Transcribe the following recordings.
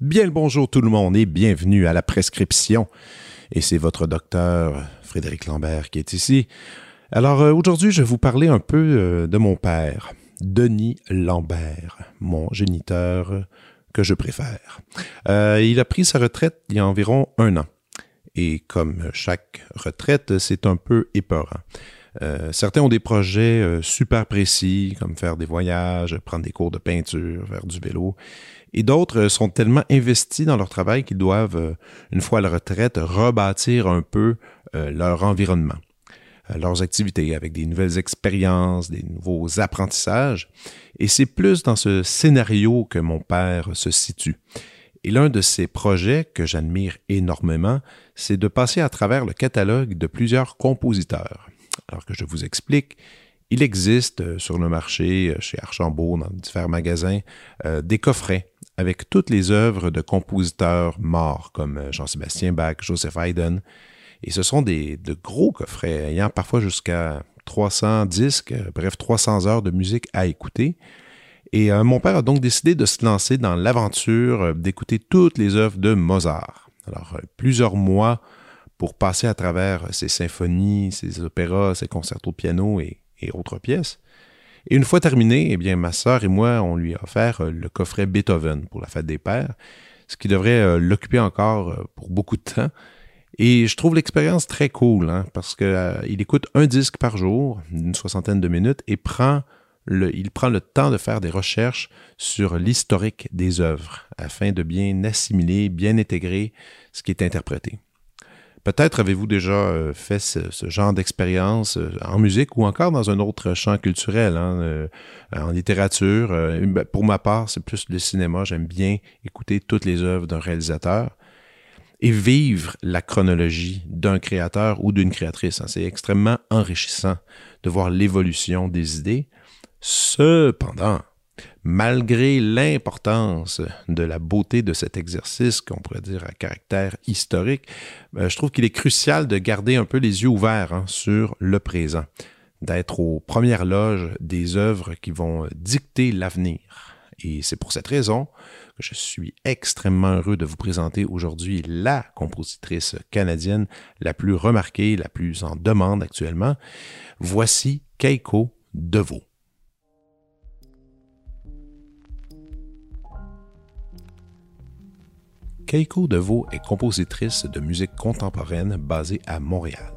Bien le bonjour tout le monde et bienvenue à la prescription. Et c'est votre docteur Frédéric Lambert qui est ici. Alors euh, aujourd'hui, je vais vous parler un peu euh, de mon père, Denis Lambert, mon géniteur que je préfère. Euh, il a pris sa retraite il y a environ un an. Et comme chaque retraite, c'est un peu épeurant. certains ont des projets super précis, comme faire des voyages, prendre des cours de peinture, faire du vélo. Et d'autres sont tellement investis dans leur travail qu'ils doivent, une fois la retraite, rebâtir un peu leur environnement, leurs activités avec des nouvelles expériences, des nouveaux apprentissages. Et c'est plus dans ce scénario que mon père se situe. Et l'un de ces projets que j'admire énormément, c'est de passer à travers le catalogue de plusieurs compositeurs. Alors que je vous explique, il existe sur le marché, chez Archambault, dans différents magasins, des coffrets avec toutes les œuvres de compositeurs morts comme euh, Jean-Sébastien Bach, Joseph Haydn. Et ce sont des, de gros coffrets ayant parfois jusqu'à 300 disques, euh, bref 300 heures de musique à écouter. Et euh, mon père a donc décidé de se lancer dans l'aventure d'écouter toutes les œuvres de Mozart. Alors, plusieurs mois pour passer à travers ses symphonies, ses opéras, ses concertos de piano et autres pièces. Et une fois terminé, eh bien, ma sœur et moi, on lui a offert euh, le coffret Beethoven pour la fête des pères, ce qui devrait euh, l'occuper encore euh, pour beaucoup de temps. Et je trouve l'expérience très cool, hein, parce qu'il écoute un disque par jour, d'une soixantaine de minutes, et prend il prend le temps de faire des recherches sur l'historique des œuvres, afin de bien assimiler, bien intégrer ce qui est interprété. Peut-être avez-vous déjà euh, fait ce, genre d'expérience euh, en musique ou encore dans un autre champ culturel, hein, euh, en littérature. Ben, pour ma part, c'est plus le cinéma. J'aime bien écouter toutes les œuvres d'un réalisateur et vivre la chronologie d'un créateur ou d'une créatrice. Hein. C'est extrêmement enrichissant de voir l'évolution des idées. Cependant, malgré l'importance de la beauté de cet exercice, qu'on pourrait dire à caractère historique, euh, je trouve qu'il est crucial de garder un peu les yeux ouverts hein, sur le présent, d'être aux premières loges des œuvres qui vont dicter l'avenir. Et c'est pour cette raison je suis extrêmement heureux de vous présenter aujourd'hui la compositrice canadienne la plus remarquée, la plus en demande actuellement. Voici Keiko Deveau. Keiko DeVoe est compositrice de musique contemporaine basée à Montréal.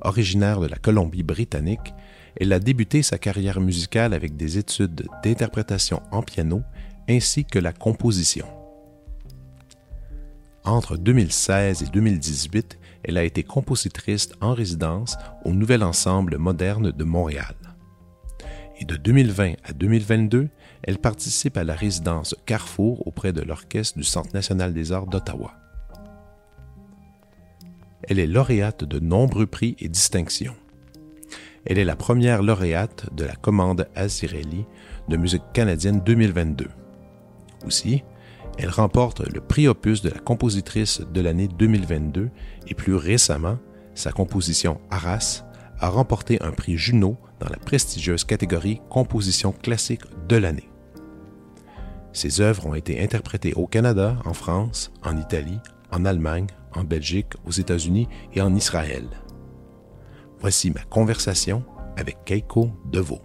Originaire de la Colombie-Britannique, elle a débuté sa carrière musicale avec des études d'interprétation en piano ainsi que la composition. Entre 2016 et 2018, elle a été compositrice en résidence au Nouvel Ensemble moderne de Montréal. Et de 2020 à 2022, elle participe à la résidence Carrefour auprès de l'Orchestre du Centre national des arts d'Ottawa. Elle est lauréate de nombreux prix et distinctions. Elle est la première lauréate de la commande Azirelli de musique canadienne 2022. Aussi, elle remporte le prix Opus de la compositrice de l'année 2022 et plus récemment, sa composition Arras a remporté un prix Juno dans la prestigieuse catégorie Composition classique de l'année. Ses œuvres ont été interprétées au Canada, en France, en Italie, en Allemagne, en Belgique, aux États-Unis et en Israël. Voici ma conversation avec Keiko Deveau.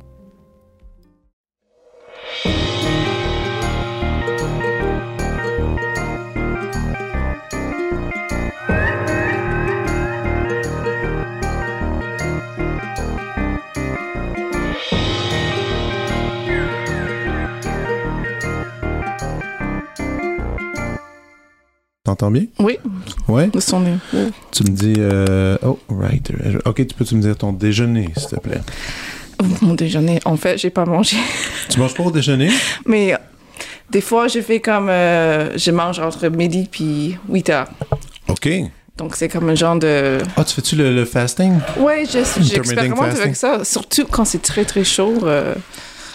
T'entends bien? Oui. Ouais? Son... Tu me dis... Euh... Oh, right. OK, tu peux-tu me dire ton déjeuner, s'il te plaît? Mon déjeuner, en fait, j'ai pas mangé. Tu manges pas au déjeuner? Mais des fois, je fais comme... Euh, je mange entre midi puis 8 heures. OK. Donc, c'est comme un genre de... Ah, tu fais-tu le, le fasting? Intermittent j'expérimente avec ça, surtout quand c'est très, très chaud. euh,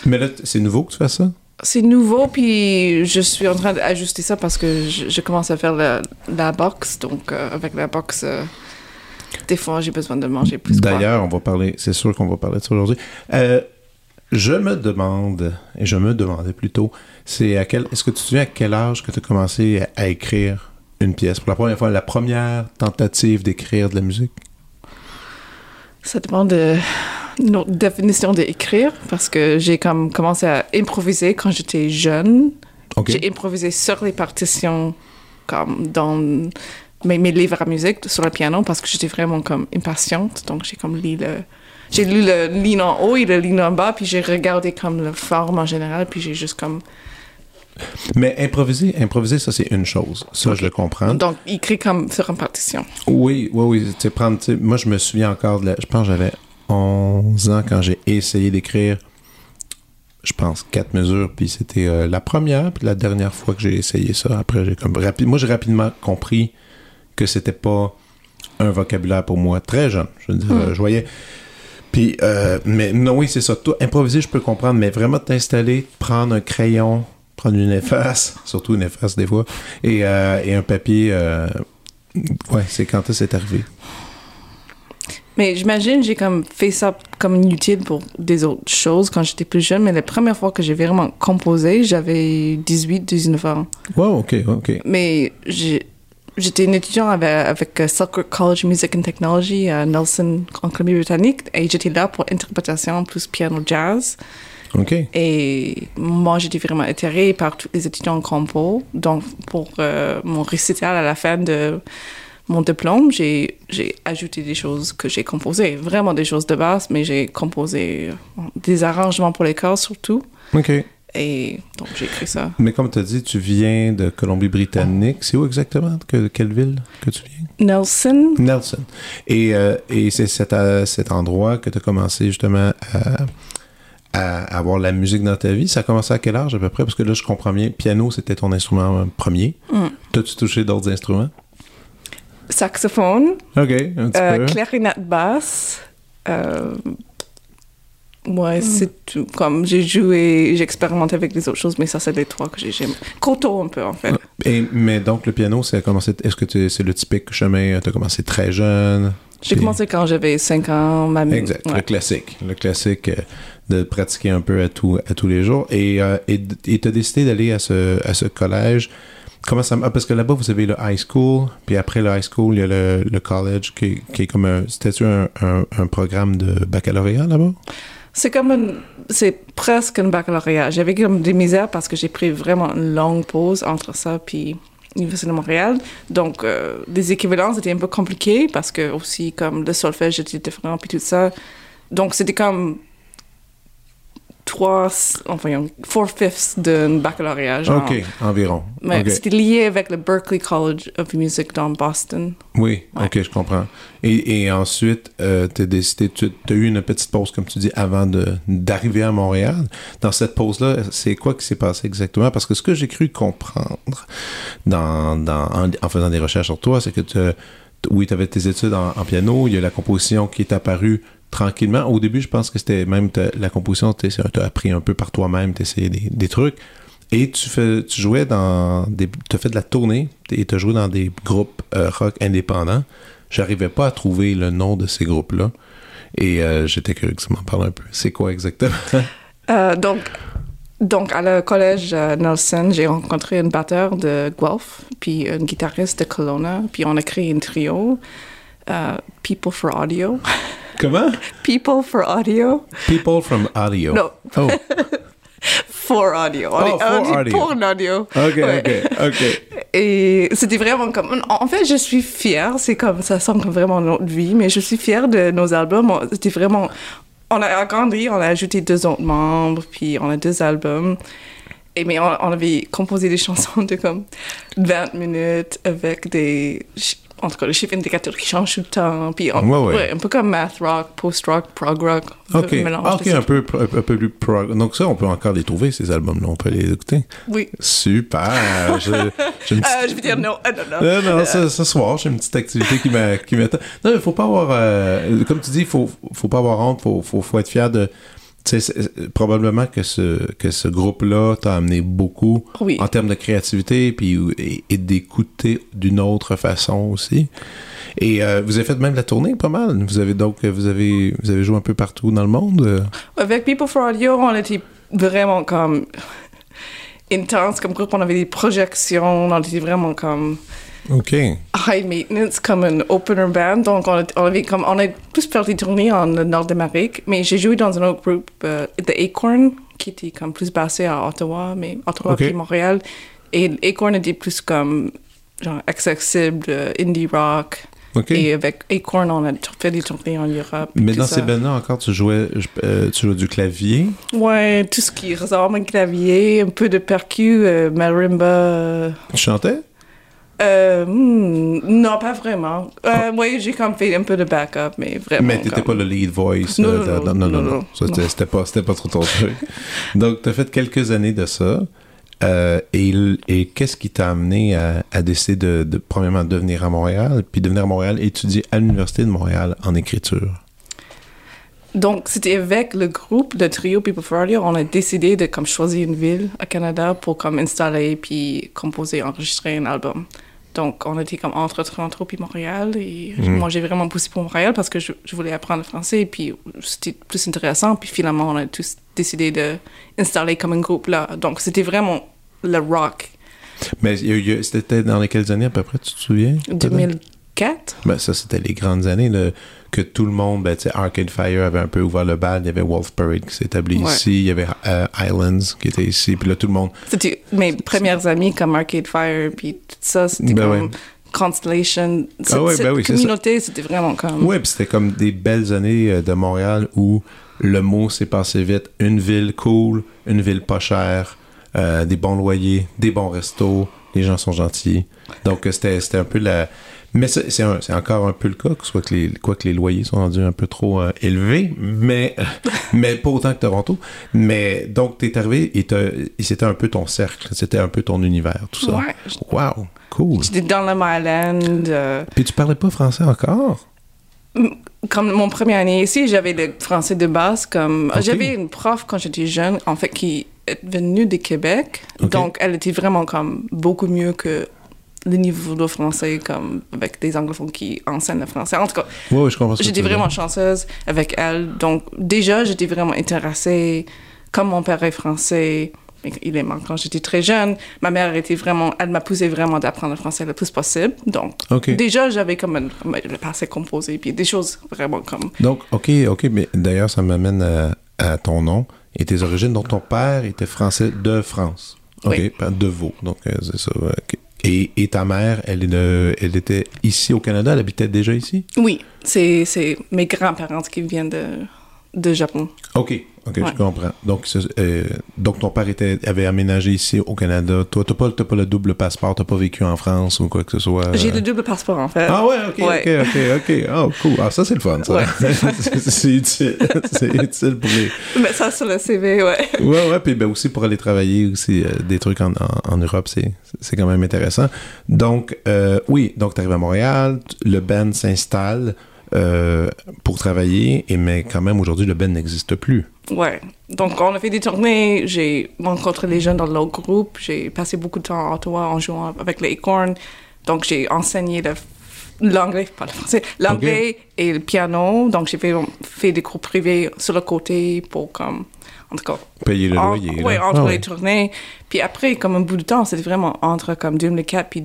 Mais là, c'est nouveau que tu fais ça? C'est nouveau, puis je suis en train d'ajuster ça parce que je, commence à faire la, la boxe. Donc, euh, avec la boxe, euh, des fois, j'ai besoin de manger plus. D'ailleurs, on va parler, c'est sûr qu'on va parler de ça aujourd'hui. Euh, je me demande, et je me demandais plutôt, c'est à quel, est-ce que tu te souviens à quel âge que tu as commencé à écrire une pièce? Pour la première fois, la première tentative d'écrire de la musique? Ça dépend de notre définition d'écrire parce que j'ai comme commencé à improviser quand j'étais jeune. J'ai improvisé sur les partitions, comme dans mes, mes livres à musique, sur le piano, parce que j'étais vraiment comme impatiente. Donc, j'ai comme lu le... J'ai lu le ligne en haut et le ligne en bas, puis j'ai regardé comme la forme en général, puis j'ai juste comme... Mais improviser, improviser, ça c'est une chose. Ça, je le comprends. Donc, écrit comme sur une partition. Oui, oui, oui. Tu sais, prendre, tu sais, moi, je me souviens encore de la. Je pense que j'avais 11 ans quand j'ai essayé d'écrire, je pense, quatre mesures. Puis c'était euh, la première, puis la dernière fois que j'ai essayé ça. Après, j'ai comme. moi, j'ai rapidement compris que c'était pas un vocabulaire pour moi très jeune. Je veux dire, euh, je voyais. Puis, euh, mais non, oui, c'est ça. Toi, improviser, je peux comprendre, mais vraiment t'installer, prendre un crayon, prendre une efface, surtout une efface des fois, et, euh, et un papier. euh, ouais, c'est quand c'est arrivé? Mais j'imagine j'ai comme fait ça comme inutile pour des autres choses quand j'étais plus jeune, mais la première fois que j'ai vraiment composé, j'avais 18, 19 ans. Wow, ok, ok. Mais j'étais une étudiante avec, avec euh, Selkirk College Music and Technology à Nelson, en Colombie-Britannique, et j'étais là pour interprétation plus piano jazz. Ok. Et moi, j'étais vraiment attirée par tous les étudiants en compo. Donc, pour euh, mon récital à la fin de mon diplôme, j'ai j'ai ajouté des choses que j'ai composées. Vraiment des choses de base, mais j'ai composé euh, des arrangements pour les chœurs surtout. Ok. Et donc, j'ai écrit ça. Mais comme tu as dit, tu viens de Colombie-Britannique. C'est où exactement? Que, de quelle ville que tu viens? Nelson, Nelson. Et, euh, et c'est cet, cet endroit que tu as commencé justement à, à avoir la musique dans ta vie? Ça a commencé à quel âge à peu près? Parce que là, je comprends bien. Piano, c'était ton instrument euh, premier. Mm. T'as-tu touché d'autres instruments? saxophone, Ok, un petit euh, peu. clarinette basse. Euh, ouais, c'est tout. Comme j'ai joué, j'ai expérimenté avec les autres choses, mais ça, c'est les trois que j'ai j'aime. Koto un peu, en fait. Et, mais donc, le piano, ça a commencé. Est-ce que tu- c'est le typique chemin? Tu as commencé très jeune? J'ai Puis- commencé quand j'avais 5 ans. Ma... Exact, ouais. le classique. Le classique euh, de pratiquer un peu à, tout, à tous les jours. Et euh, tu as décidé d'aller à ce, à ce collège. Comment ça ah, Parce que là-bas, vous avez le high school, puis après le high school, il y a le, le college qui, qui est comme un. C'était-tu un, un, programme de baccalauréat là-bas? C'est comme. C'est presque un baccalauréat. J'avais comme des misères parce que j'ai pris vraiment une longue pause entre ça puis l'Université de Montréal. Donc, euh, les équivalences étaient un peu compliquées parce que aussi, comme le solfège était différent puis tout ça. Donc, c'était comme trois, enfin, four fifths d'un baccalauréat. Genre. Ok, environ. Mais Ok. c'était lié avec le Berklee College of Music dans Boston. Oui, Ouais. ok, je comprends. Et, et ensuite, euh, tu as décidé, tu as eu une petite pause, comme tu dis, avant d'arriver à Montréal. Dans cette pause-là, c'est quoi qui s'est passé exactement? Parce que ce que j'ai cru comprendre dans, dans, en, en faisant des recherches sur toi, c'est que tu oui, tu avais tes études en, en piano, il y a la composition qui est apparue tranquillement. Au début, je pense que c'était même la composition, tu as appris un peu par toi-même, tu essayé des, des trucs. Et tu, fais, tu jouais dans des. Fait de la tournée et tu as joué dans des groupes euh, rock indépendants. J'arrivais pas à trouver le nom de ces groupes-là. Et euh, j'étais curieux que tu m'en parles un peu. C'est quoi exactement? Euh, donc, donc, à le collège Nelson, j'ai rencontré un batteur de Guelph, puis un guitariste de Kelowna, puis on a créé un trio, People for Audio. Comment? People for Audio. People from Audio. Non. Oh, For Audio. On Oh, est- for on audio. Pour l'audio. ok, Ouais. ok, ok. Et c'était vraiment comme... En fait, je suis fière. C'est comme... Ça sent comme vraiment notre vie, mais je suis fière de nos albums. C'était vraiment... On a agrandi, on a ajouté deux autres membres, puis on a deux albums. Et mais on, on avait composé des chansons de comme 20 minutes avec des... en tout cas, le chiffre indicateur qui change tout le temps. Puis, on- Ouais, ouais. ouais, un peu comme math rock, post rock, prog rock. OK. mélange Ah, OK, un peu, un peu plus prog. Donc ça, on peut encore les trouver, ces albums-là. On peut les écouter. Oui. Super. J'ai une petite- Euh, je veux dire non. Ah, non, non. Euh, non, ce, ce soir, j'ai une petite activité qui m'a- qui m'attend. Non, il faut pas avoir... euh, comme tu dis, il faut, faut pas avoir honte, faut, faut, faut être fier de... Tu sais, c'est- probablement que ce, que ce groupe-là t'a amené beaucoup Oui. en termes de créativité puis, et, et d'écouter d'une autre façon aussi. Et euh, vous avez fait même la tournée pas mal. Vous avez donc vous avez vous avez joué un peu partout dans le monde. Avec People for Audio, on était vraiment comme intense comme groupe. On avait des projections, on était vraiment comme Ok. high maintenance comme un opener band. Donc, on avait comme, on a plus fait des tournées en nord d'Amérique, mais j'ai joué dans un autre groupe, euh, The Acorn, qui était comme plus basé à Ottawa, mais Ottawa Ok. puis Montréal. Et Acorn était plus comme, genre, accessible, euh, indie rock. Ok. Et avec Acorn, on a fait des tournées en Europe. Mais dans ça. ces bands-là encore, tu jouais euh, tu jouais du clavier? Ouais, tout ce qui ressemble à un clavier, un peu de percu, euh, marimba. Tu chantais? Euh, hmm, non, pas vraiment. Euh, Oui, j'ai comme fait un peu de backup, mais vraiment. Mais t'étais comme- pas le lead voice. Non, euh, non, non, non, non, c'était- pas, pas trop ton truc. Donc, t'as fait quelques années de ça. Euh, et qu'est-ce qui t'a amené à, à décider de, de, premièrement, de venir à Montréal, puis de venir à Montréal étudier à l'Université de Montréal en écriture? Donc, c'était avec le groupe, le trio People for Audio, on a décidé de comme choisir une ville au Canada pour comme installer puis composer, enregistrer un album. Donc, on était comme entre Toronto puis Montréal et Mhm. moi, j'ai vraiment poussé pour Montréal parce que je, je voulais apprendre le français puis c'était plus intéressant. Puis finalement, on a tous décidé de installer comme un groupe là. Donc, c'était vraiment le rock. Mais c'était dans lesquelles années à peu près, tu te souviens? 2004? Ben, ça, c'était les grandes années là, que tout le monde, ben, tu sais, Arcade Fire avait un peu ouvert le bal. Il y avait Wolf Parade qui s'est établi Ouais. ici. Il y avait euh, Islands qui était ici. Puis là, tout le monde. C'était mes premières amies comme Arcade Fire, puis tout ça, c'était Ben comme ouais. Constellation. Cette, Ah ouais, cette ben oui, communauté, c'était vraiment comme... Ouais, puis c'était comme des belles années euh, de Montréal où le mot s'est passé vite. Une ville cool, une ville pas chère, euh, des bons loyers, des bons restos, les gens sont gentils. Donc c'était c'était un peu la. Mais c'est encore un peu le cas, soit que les, quoi que les loyers sont rendus un peu trop euh, élevés, mais, mais pas autant que Toronto. Mais donc, t'es arrivé et, c'était un peu ton cercle, c'était un peu ton univers, tout ça. Ouais. Wow, cool. J'étais dans le Island. euh, Puis tu parlais pas français encore? comme mon première année ici, j'avais le français de base. Comme j'avais une prof quand j'étais jeune, en fait, qui est venue de Québec. Donc, elle était vraiment comme beaucoup mieux que le niveau de français, comme avec des anglophones qui enseignent le français. En tout cas, Ouais, J'étais vraiment chanceuse avec elle. Donc, déjà, j'étais vraiment intéressée. Comme mon père est français, il est mort quand j'étais très jeune, ma mère était vraiment, elle m'a poussé vraiment d'apprendre le français le plus possible. Donc, déjà, j'avais comme un- le passé composé, puis des choses vraiment comme. Donc, OK, OK, mais d'ailleurs, ça m'amène à, à ton nom et tes origines. Donc, ton père était français de France. OK, Oui. pas de Vaud. Donc, euh, c'est ça. ouais, OK. Et, ta mère, elle, elle était ici au Canada, elle habitait déjà ici? Oui, c'est mes grands-parents qui viennent de, de Japon. OK, OK, Ouais. je comprends. Donc, euh, donc ton père était, avait aménagé ici au Canada. Toi, t'as pas, t'as pas le double passeport, t'as pas vécu en France ou quoi que ce soit? J'ai euh, le double passeport, en fait. Ah ouais, ok, Ouais. ok, ok, ok. Oh, cool. Ah, ça, c'est le fun, ça. Ouais. c'est utile. c'est utile pour les... Mais ça, sur le CV, ouais. Ouais, ouais, puis ben aussi pour aller travailler aussi euh, des trucs en, en, en Europe, c'est quand même intéressant. Donc, oui, donc tu arrives à Montréal, le band s'installe euh, pour travailler, et mais quand même aujourd'hui, le band n'existe plus. Ouais. Donc, on a fait des tournées. J'ai rencontré les jeunes dans l'autre groupe. J'ai passé beaucoup de temps à Ottawa en jouant avec les Acorn. Donc, j'ai enseigné l'anglais, pas le français, l'anglais et le piano. Donc, j'ai fait, fait des cours privés sur le côté pour, comme, en tout cas, Payer le en- loyer. ouais, entre Ah les tournées. Puis après, comme un bout de temps, c'était vraiment entre comme 2004 puis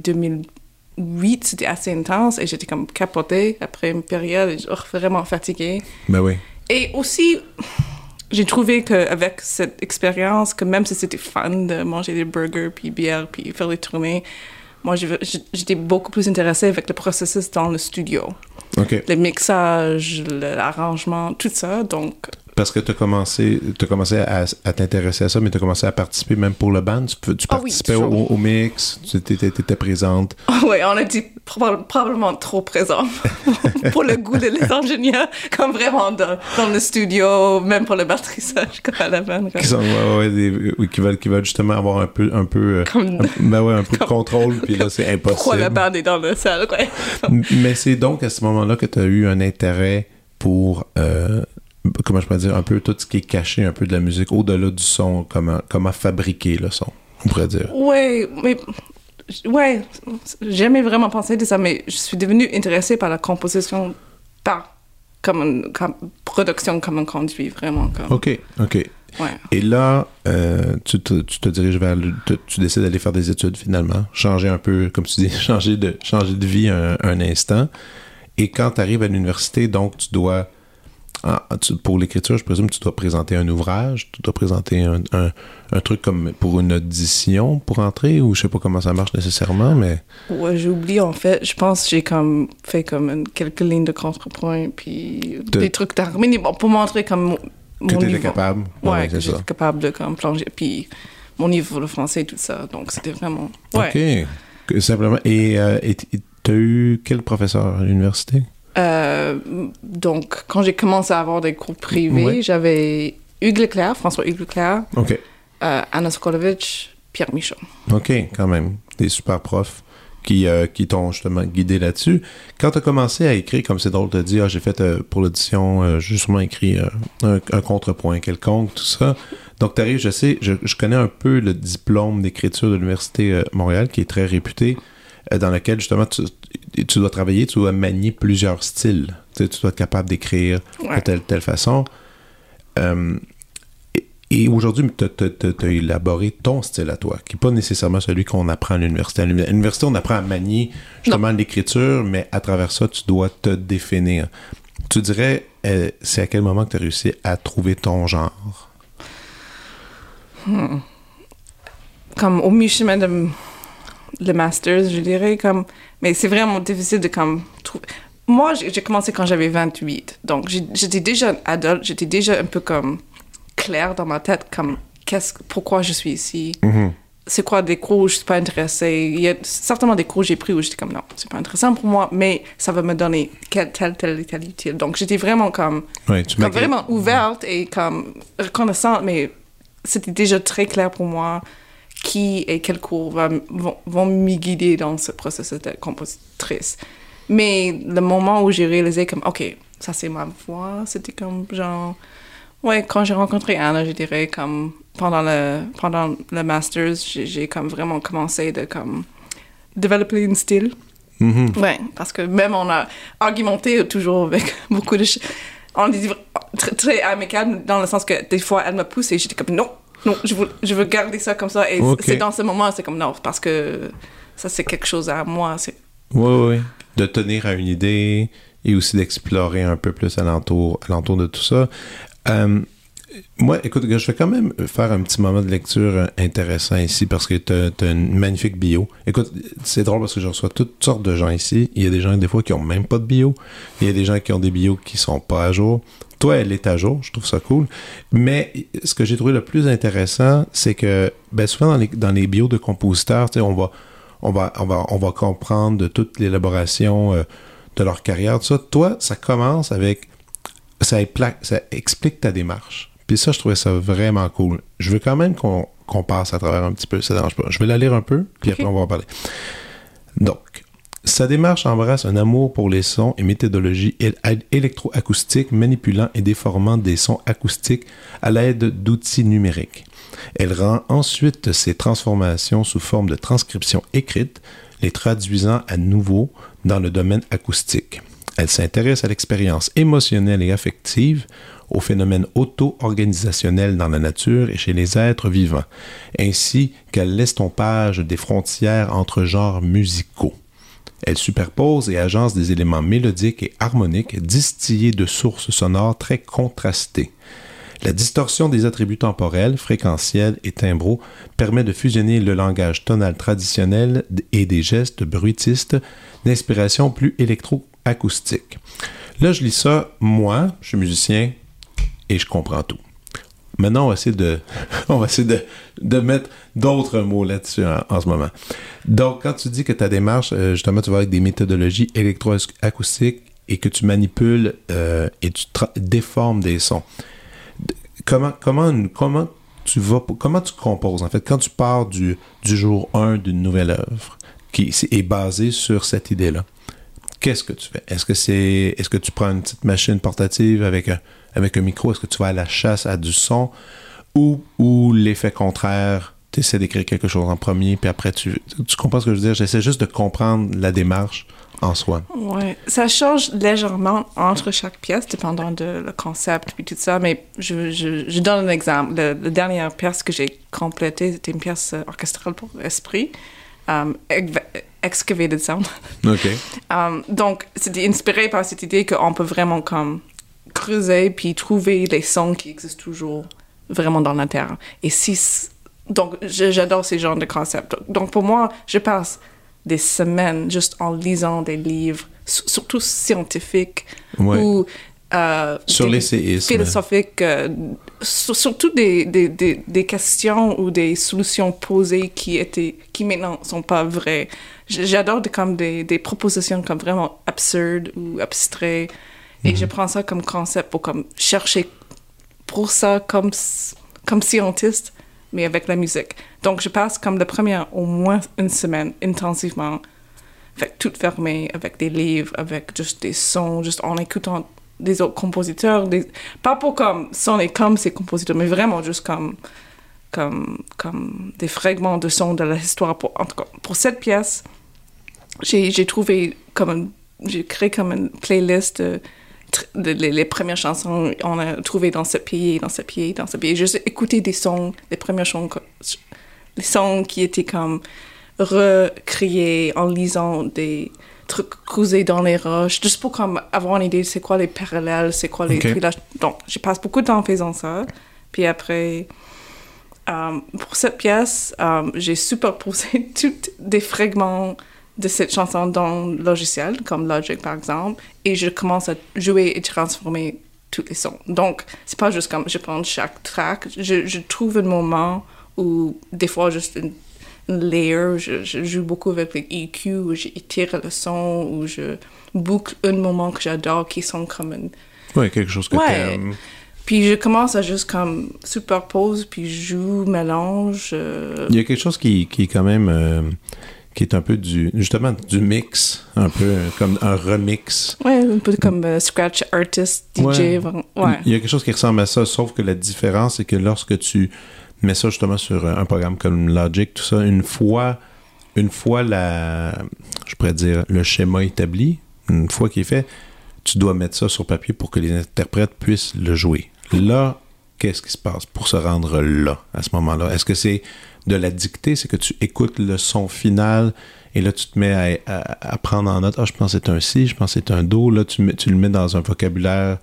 2008, c'était assez intense et j'étais comme capotée après une période, oh, vraiment fatiguée. Ben oui. Et aussi, j'ai trouvé qu'avec cette expérience, que même si c'était fun de manger des burgers, puis bière, puis faire des tournées, moi, j'étais beaucoup plus intéressée avec le processus dans le studio. Le mixage, l'arrangement, tout ça. Donc, Parce que tu as commencé, as commencé à, à t'intéresser à ça, mais tu as commencé à participer même pour le band? Tu, tu Ah oui, participais au, au mix, tu étais, étais présente? Oui, on a dit proba- probablement trop présent pour le goût de les ingénieurs, comme vraiment dans, dans le studio, même pour le matrissage, comme à la fin. Qui, sont, ouais, ouais, des- oui, qui, veulent, qui veulent justement avoir un peu, un peu, euh, Comme- un- ben ouais, un peu de comme- contrôle, puis là, c'est Pourquoi la impossible. bande est dans la salle, ouais. Mais c'est donc à ce moment-là que tu as eu un intérêt pour, euh, comment je peux dire, un peu tout ce qui est caché, un peu de la musique, au-delà du son, comment, comment fabriquer le son, on pourrait dire. Ouais, mais ouais, j'ai jamais vraiment pensé de ça, mais je suis devenue intéressée par la composition par comme une comme production comme un conduit vraiment comme OK, OK. ouais. Et là, euh, tu, te, tu te diriges vers le, tu, tu décides d'aller faire des études finalement, changer un peu, comme tu dis, changer de, changer de vie un, un instant. Et quand tu arrives à l'université, donc tu dois, pour l'écriture, je présume, tu dois présenter un ouvrage, tu dois présenter un, un, un truc comme pour une audition pour entrer, ou je sais pas comment ça marche nécessairement, mais Ouais, j'ai oublié en fait. Je pense que j'ai comme fait comme une- quelques lignes de contrepoint puis De- des trucs d'harmonie bon, pour montrer comme mon, que mon niveau. capable. Ouais, que j'étais capable de comme plonger puis mon niveau de français tout ça. Donc c'était vraiment ouais. OK. Que- Simplement. Et euh, tu as eu quel professeur à l'université? Euh, donc quand j'ai commencé à avoir des cours privés, Ouais. j'avais Hugues Leclerc, François Hugues Leclerc, euh, Anna Sokolovic, Pierre Michaud. OK, quand même. Des super profs qui, euh, qui t'ont justement guidé là-dessus. Quand tu as commencé à écrire, comme c'est drôle de dire, ah, j'ai fait pour l'audition, justement écrit un, un contrepoint quelconque, tout ça. Donc, tu arrives, je sais, je, je connais un peu le diplôme d'écriture de l'Université Montréal, qui est très réputé, dans lequel justement tu, tu dois travailler, tu dois manier plusieurs styles. Tu, sais, tu dois être capable d'écrire de telle, telle façon. Euh, et- et aujourd'hui, tu as élaboré ton style à toi, qui n'est pas nécessairement celui qu'on apprend à l'université. À l'uni- à l'université, on apprend à manier justement l'écriture, mais à travers ça, tu dois te définir. Tu dirais, euh, c'est à quel moment que tu as réussi à trouver ton genre? comme au mi-chemin de le master's, je dirais comme mais c'est vraiment difficile de comme trouver moi j'ai commencé quand j'avais 28 donc j'étais déjà adulte j'étais déjà un peu comme clair dans ma tête comme qu'est-ce pourquoi je suis ici? C'est quoi des cours où je suis pas intéressée? Il y a certainement des cours que j'ai pris où j'étais comme non c'est pas intéressant pour moi mais ça va me donner quelle telle telle telle utile. Donc j'étais vraiment comme Ouais, comme vraiment ouverte et comme reconnaissante, mais c'était déjà très clair pour moi qui et quels cours va- vont, vont me guider dans ce processus de compositrice. Mais le moment où j'ai réalisé comme, OK, ça c'est ma voix, c'était comme genre... Ouais, quand j'ai rencontré Anna, je dirais comme pendant le, pendant le master's, j'ai comme vraiment commencé de comme développer un style. Mhm. Ouais, parce que même on a argumenté toujours avec beaucoup de On dit très, très amical dans le sens que des fois elle me pousse et j'étais comme non, non, je veux, je veux garder ça comme ça. Et c'est dans ce moment, c'est comme non, parce que ça c'est quelque chose à moi. c'est- Oui, oui. De tenir à une idée et aussi d'explorer un peu plus alentour, alentour de tout ça. Euh, moi, écoute, je vais quand même faire un petit moment de lecture euh, intéressant ici parce que tu as, une magnifique bio. Écoute, c'est drôle parce que je reçois toutes sortes de gens ici. Il y a des gens, des fois, qui ont même pas de bio. Il y a des gens qui ont des bios qui sont pas à jour. Toi, elle est à jour. Je trouve ça cool. Mais ce que j'ai trouvé le plus intéressant, c'est que ben, souvent dans les, dans bios de compositeurs, on va, on va, on va, on va comprendre de toute l'élaboration euh, de leur carrière. Toi, ça commence avec, ça explique ta démarche. Puis ça, je trouvais ça vraiment cool. Je veux quand même qu'on passe à travers un petit peu, ça dérange pas. Je vais la lire un peu, puis après on va en parler. Donc, sa démarche embrasse un amour pour les sons et méthodologies él- électroacoustiques manipulant et déformant des sons acoustiques à l'aide d'outils numériques. Elle rend ensuite ces transformations sous forme de transcription écrite, les traduisant à nouveau dans le domaine acoustique. Elle s'intéresse à l'expérience émotionnelle et affective, aux phénomènes auto-organisationnels dans la nature et chez les êtres vivants, ainsi qu'à l'estompage des frontières entre genres musicaux. Elle superpose et agence des éléments mélodiques et harmoniques distillés de sources sonores très contrastées. La distorsion des attributs temporels, fréquentiels et timbraux permet de fusionner le langage tonal traditionnel et des gestes bruitistes d'inspiration plus électroacoustique. Là, je lis ça, moi, je suis musicien, et je comprends tout. Maintenant, on va essayer de, on va essayer de, mettre d'autres mots là-dessus en, en, ce moment. Donc, quand tu dis que ta démarche, euh, justement, tu vas avec des méthodologies électroacoustiques et que tu manipules euh, et tu déformes des sons, comment, comment, comment tu vas, comment tu composes, en fait, quand tu pars du, du jour 1 d'une nouvelle œuvre qui est basée sur cette idée-là? Qu'est-ce que tu fais? Est-ce que c'est, est-ce que tu prends une petite machine portative avec un, avec un micro? Est-ce que tu vas à la chasse à du son? Ou, ou l'effet contraire, tu essaies d'écrire quelque chose en premier, puis après tu, tu comprends ce que je veux dire? J'essaie juste de comprendre la démarche en soi. Oui, ça change légèrement entre chaque pièce, dépendant de le concept puis tout ça. Mais je, je, donne un exemple. Le, la dernière pièce que j'ai complétée, c'était une pièce orchestrale pour esprit, um, Excavated Sound. OK. um, donc, c'était inspiré par cette idée qu'on peut vraiment comme creuser puis trouver les sons qui existent toujours vraiment dans la terre. Et si donc j'adore ces genres de concepts. Donc pour moi, je passe des semaines juste en lisant des livres, surtout scientifiques ouais. ou euh, sur les séismes. philosophiques, euh, surtout des, des, des, des, questions ou des solutions posées qui étaient qui maintenant sont pas vraies. J'adore comme des, des propositions comme vraiment absurdes ou abstraites et mm -hmm. je prends ça comme concept pour comme chercher pour ça comme comme scientiste mais avec la musique. Donc, je passe comme la première au moins une semaine intensivement, fait tout fermé, avec des livres, avec juste des sons, juste en écoutant des autres compositeurs, pas pour comme sonner comme ces compositeurs, mais vraiment juste comme, comme, comme des fragments de sons de l'histoire. Pour, en tout cas, pour cette pièce, j'ai trouvé comme j'ai créé comme une playlist de, les, premières chansons on a trouvé dans ce pays, dans ce pays, dans ce pays. Juste écouter des sons, les premières chansons, les sons qui étaient comme recréés en lisant des trucs creusés dans les roches, juste pour comme avoir une idée de c'est quoi les parallèles, c'est quoi les okay. villages. Donc, je passe beaucoup de temps en faisant ça. Puis après, um, pour cette pièce, um, j'ai superposé tous des fragments de cette chanson dans le logiciel, comme Logic par exemple, et je commence à jouer et transformer tous les sons. Donc, c'est pas juste comme je prends chaque track, je, je trouve un moment où, des fois, juste une layer, je, je, joue beaucoup avec les EQ, où j'étire le son, où je boucle un moment que j'adore qui sont comme une... Ouais, quelque chose que ouais. t'aimes. Puis je commence à juste comme superpose, puis je joue, mélange. Euh... Il y a quelque chose qui, qui est quand même... Euh qui est un peu du justement du mix, un peu comme un remix. Ouais, un peu comme scratch artist, DJ. Ouais. ouais. Il y a quelque chose qui ressemble à ça, sauf que la différence c'est que lorsque tu mets ça justement sur un programme comme Logic, tout ça, une fois, une fois la, je pourrais dire le schéma établi, une fois qu'il est fait, tu dois mettre ça sur papier pour que les interprètes puissent le jouer. Là, qu'est-ce qui se passe pour se rendre là, à ce moment-là? Est-ce que c'est de la dictée, c'est que tu écoutes le son final et là, tu te mets à prendre en note. Ah, je pense que c'est un si, je pense que c'est un do. Là, tu, tu le mets dans un vocabulaire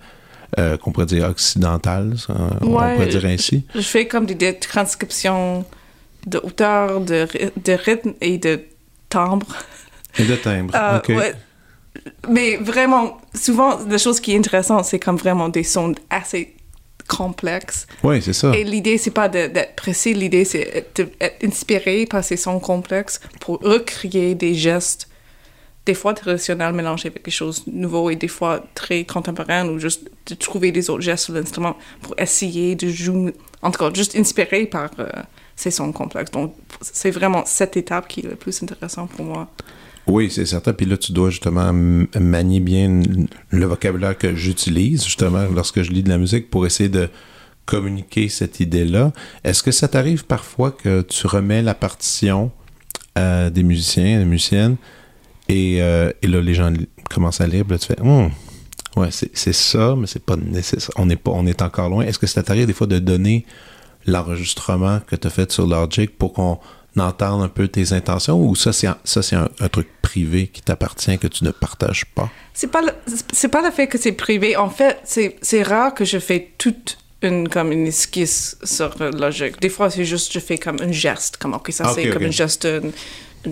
euh, qu'on pourrait dire occidental, ça, ouais, on pourrait dire ainsi. Je, je fais comme des, des transcriptions de hauteur, de, de, rythme et de timbre. Et de timbre, euh, OK. Ouais. Mais vraiment, souvent, la chose qui est intéressante, c'est comme vraiment des sons assez complexe. Oui, c'est ça. Et l'idée, c'est pas d'être précis, l'idée, c'est d'être inspiré par ces sons complexes pour recréer des gestes, des fois traditionnels mélangés avec des choses nouveaux et des fois très contemporaines ou juste de trouver des autres gestes sur l'instrument pour essayer de jouer, en tout cas, juste inspiré par euh, ces sons complexes. Donc, c'est vraiment cette étape qui est le plus intéressant pour moi. Oui, c'est certain. Puis là, tu dois justement manier bien le vocabulaire que j'utilise, justement, lorsque je lis de la musique pour essayer de communiquer cette idée-là. Est-ce que ça t'arrive parfois que tu remets la partition à des musiciens, des musiciennes, et, euh, et là, les gens commencent à lire, puis là, tu fais hum, ouais, c'est ça, mais c'est pas nécessaire. On est, pas, on est encore loin. Est-ce que ça t'arrive des fois de donner l'enregistrement que tu as fait sur Logic pour qu'on entendre un peu tes intentions ou ça c'est un, ça c'est un, un, truc privé qui t'appartient que tu ne partages pas? C'est pas le, c'est pas le fait que c'est privé en fait c'est c'est rare que je fais toute une comme une esquisse sur Logic des fois c'est juste je fais comme un geste comme ok ça Ah, c'est comme un geste une,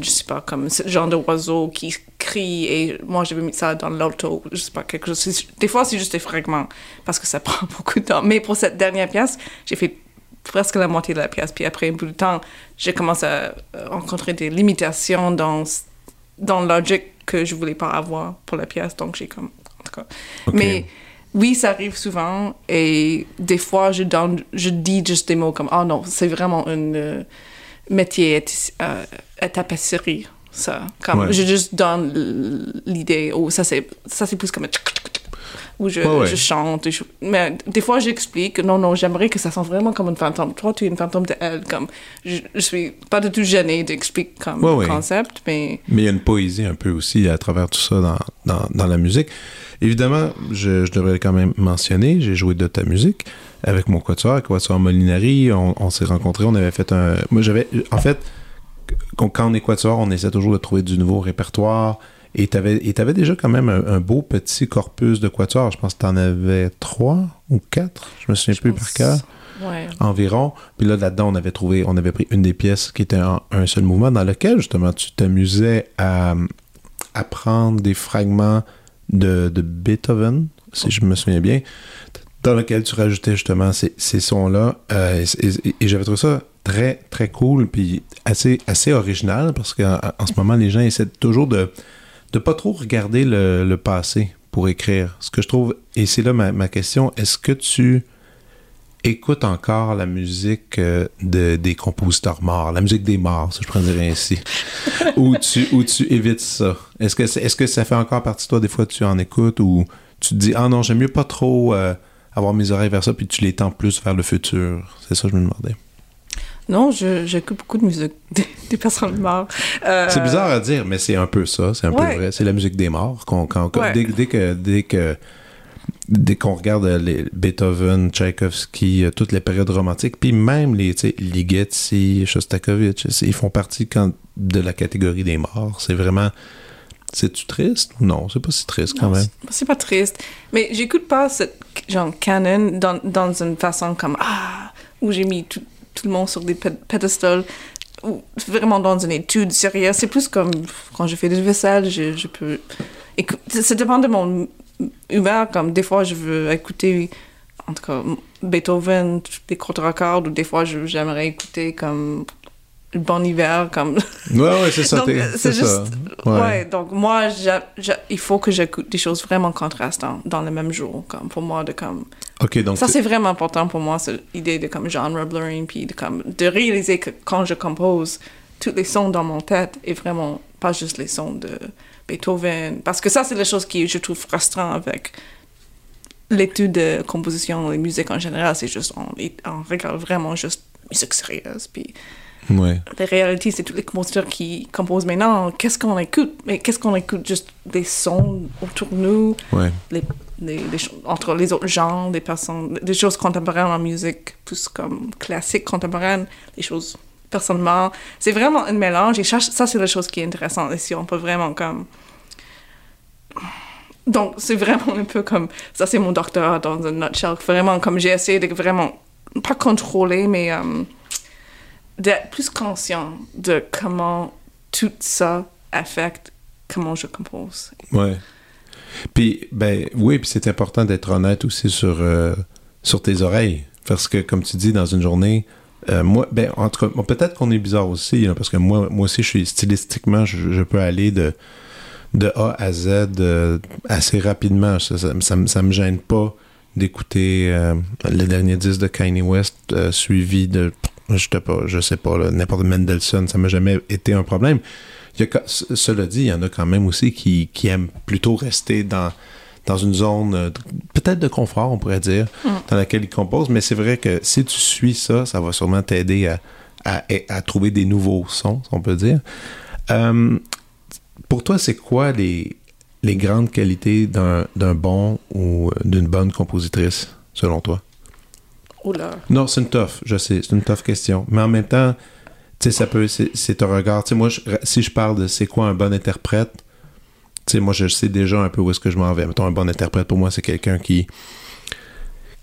je sais pas, comme ce genre d'oiseau qui crie et moi j'avais mis ça dans l'auto, je sais pas, quelque chose. Des fois c'est juste des fragments parce que ça prend beaucoup de temps. Mais pour cette dernière pièce, j'ai fait presque la moitié de la pièce. Puis après un bout de temps, j'ai commencé à rencontrer des limitations dans, dans le logic que je voulais pas avoir pour la pièce. Donc j'ai comme, en tout cas. Mais oui, ça arrive souvent et des fois je donne, je dis juste des mots comme, oh non, c'est vraiment un métier euh, à tapisserie ça. Comme, Je juste donne l'idée, ou ça c'est, ça c'est plus comme un où je, je chante. mais des fois, j'explique, non, non, j'aimerais que ça sente vraiment comme une fantôme. Toi, tu es une fantôme de elle. Comme, je, je suis pas du tout gênée d'expliquer comme le concept, mais... Mais il y a une poésie un peu aussi à travers tout ça dans, dans, dans la musique. Évidemment, je, je, devrais quand même mentionner, j'ai joué de ta musique avec mon quatuor, avec Quatuor Molinari. On, on s'est rencontrés, on avait fait un... Moi, j'avais... En fait quand on est quatuor, on essaie toujours de trouver du nouveau répertoire. Et tu avais, déjà quand même un, beau petit corpus de quatuor. Je pense que tu en avais trois ou quatre, je me souviens plus par cœur. Environ. Puis là, là-dedans, on avait trouvé, on avait pris une des pièces qui était un seul mouvement dans lequel, justement, tu t'amusais à, à prendre des fragments de, Beethoven, si je me souviens bien, dans lequel tu rajoutais justement ces, sons-là. Euh, et j'avais trouvé ça très, très cool, puis assez, assez original, parce qu'en en ce moment, les gens essaient toujours de ne pas trop regarder le, passé pour écrire. Ce que je trouve, et c'est là ma, question, est-ce que tu écoutes encore la musique euh, de, des compositeurs morts, la musique des morts, si je pourrais dire ainsi, ou, tu, ou tu évites ça? Est-ce que, est, que ça fait encore partie de toi, des fois, tu en écoutes, ou tu te dis, ah non, j'aime mieux pas trop euh, avoir mes oreilles vers ça, puis tu les tends plus vers le futur? C'est ça que je me demandais. Non, j'écoute beaucoup de musique des, personnes mortes. Euh, c'est bizarre à dire, mais c'est un peu ça, c'est un peu vrai. C'est la musique des morts. dès, que dès que dès qu'on regarde les Beethoven, Tchaïkovski, euh, toutes les périodes romantiques, puis même les Ligeti, Shostakovich, ils font partie quand, de la catégorie des morts. C'est vraiment c'est-tu triste non? C'est pas si triste quand même. C'est pas triste. Mais j'écoute pas cette genre canon dans, dans une façon comme Ah, où j'ai mis tout, tout le monde sur des pédestals ou vraiment dans une étude sérieuse. C'est plus comme quand je fais des vaisselles, je, je peux. Ça dépend de mon humeur. Comme des fois, je veux écouter, en tout cas, Beethoven, des contre-accords, ou des fois, j'aimerais écouter comme le bon hiver comme ouais ouais c'est ça c'est juste ouais. donc moi il faut que j'écoute des choses vraiment contrastantes dans le même jour comme pour moi de comme ok donc ça c'est vraiment important pour moi cette idée de comme genre blurring puis de comme de réaliser que quand je compose tous les sons dans mon tête et vraiment pas juste les sons de Beethoven parce que ça c'est la chose qui je trouve frustrant avec l'étude de composition et musique en général c'est juste on, on regarde vraiment juste musique sérieuse puis Ouais. La réalité, c'est tous les compositeurs qui composent maintenant. Qu'est-ce qu'on écoute? Mais qu'est-ce qu'on écoute? Juste des sons autour de nous, ouais. les, les, entre les autres genres, des personnes, des choses contemporaines en musique, plus comme classique contemporaine, des choses personnellement. C'est vraiment un mélange et ça, c'est la chose qui est intéressante ici. On peut vraiment comme. Donc, c'est vraiment un peu comme. Ça, c'est mon docteur dans un nutshell. Vraiment, comme j'ai essayé de vraiment. Pas contrôler, mais. Euh, d'être plus conscient de comment tout ça affecte comment je compose. Ouais. Puis, ben, oui, puis c'est important d'être honnête aussi sur, euh, sur tes oreilles. Parce que, comme tu dis, dans une journée, euh, moi, ben, entre peut-être qu'on est bizarre aussi, parce que moi, moi aussi, je suis stylistiquement, je, peux aller de, de A à Z euh, assez rapidement. Ça, ça, ça, me gêne pas d'écouter le dernier disque de Kanye West suivi de je sais pas, je sais pas, n'importe Mendelssohn, ça m'a jamais été un problème. Cela dit, il y en a quand même aussi qui, qui aiment plutôt rester dans, dans une zone euh, peut-être de confort, on pourrait dire, mm. dans laquelle ils composent. Mais c'est vrai que si tu suis ça, ça va sûrement t'aider à, à, à, trouver des nouveaux sons, on peut dire. Euh, pour toi, c'est quoi les, les grandes qualités d'un bon ou d'une bonne compositrice, selon toi? Non, c'est une tough, je sais, c'est une tough question. Mais en même temps, tu sais, ça peut, c'est un regard. Tu sais, moi, si je parle de c'est quoi un bon interprète, sais, moi, je sais déjà un peu où est-ce que je m'en vais. Mettons, un bon interprète, pour moi, c'est quelqu'un qui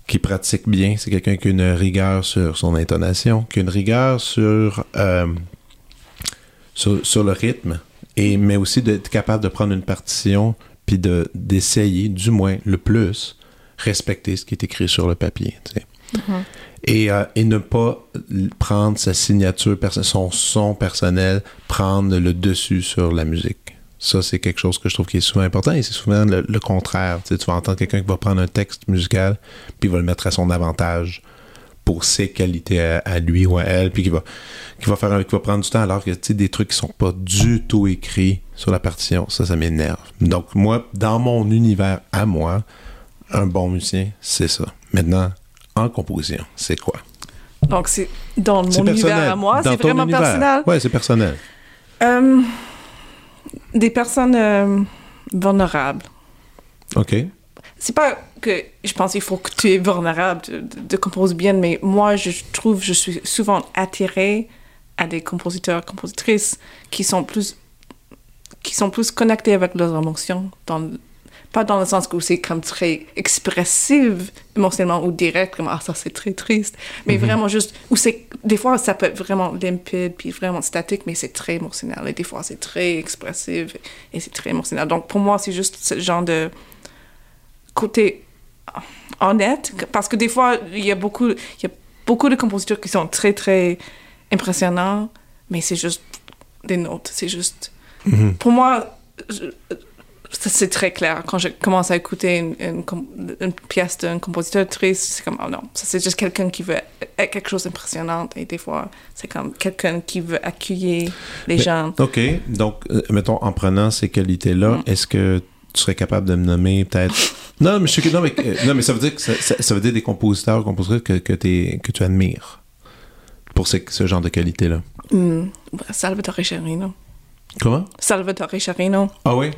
qui pratique bien, c'est quelqu'un qui a une rigueur sur son intonation, qui a une rigueur sur euh, sur, sur le rythme, et, mais aussi d'être capable de prendre une partition puis de, d'essayer, du moins le plus, respecter ce qui est écrit sur le papier. tu sais. Et, euh, et ne pas prendre sa signature, son son personnel, prendre le dessus sur la musique. Ça, c'est quelque chose que je trouve qui est souvent important et c'est souvent le, le contraire. Tu, sais, tu vas entendre quelqu'un qui va prendre un texte musical puis il va le mettre à son avantage pour ses qualités à, à lui ou à elle, puis qui va, qui va faire qui va prendre du temps alors que tu sais, des trucs qui sont pas du tout écrits sur la partition, ça, ça m'énerve. Donc, moi, dans mon univers à moi, un bon musicien, c'est ça. Maintenant, en composition, c'est quoi? Donc, c'est dans mon univers à moi, c'est vraiment personnel. Ouais, c'est personnel. Euh, des personnes euh, vulnérables. OK. C'est pas que je pense qu'il faut que tu es vulnérable de, de, de composer bien, mais moi, je trouve je suis souvent attirée à des compositeurs, compositrices qui sont plus qui sont plus connectés avec leurs émotions, dans, pas dans le sens où c'est comme très expressive émotionnellement ou direct, comme ah ça c'est très triste, mais vraiment juste où c'est des fois ça peut être vraiment limpide puis vraiment statique, mais c'est très émotionnel. Et des fois c'est très expressif et c'est très émotionnel. Donc pour moi c'est juste ce genre de côté honnête parce que des fois il y a beaucoup il y a beaucoup de compositeurs qui sont très très impressionnants mais c'est juste des notes c'est juste pour moi je- c'est très clair quand je commence à écouter une, une une pièce d'un compositeur triste c'est comme oh non ça c'est juste quelqu'un qui veut être quelque chose d'impressionnant et des fois c'est comme quelqu'un qui veut accueillir les Mais- gens OK. Donc, euh, mettons, en prenant ces qualités-là, Mm. est-ce que tu serais capable de me nommer peut-être? Non, mais, je suis, non, mais, euh, non, mais ça veut dire que ça, ça- ça veut dire des compositeurs, compositeurs que, que, que tu admires pour ce, ce genre de qualité-là. Hmm, Salvatore Cherino Comment? Salvatore Cherino Ah oui?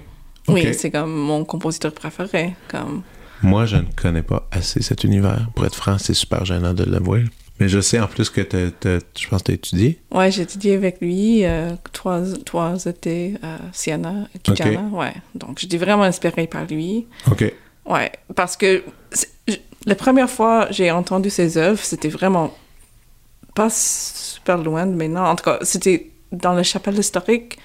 Oui, c'est comme mon compositeur préféré. Comme... Moi, je ne connais pas assez cet univers. Pour être franc, c'est super gênant de l'avouer. Mais je sais en plus que je pense que tu as étudié. Ouais, j'ai étudié avec lui euh, trois, trois étés à Siena, Kijana. Ouais, donc j'étais vraiment inspirée par lui. OK. Ouais, parce que la première fois que j'ai entendu ses œuvres, c'était vraiment pas super loin de maintenant. En tout cas, c'était dans la chapelle historique.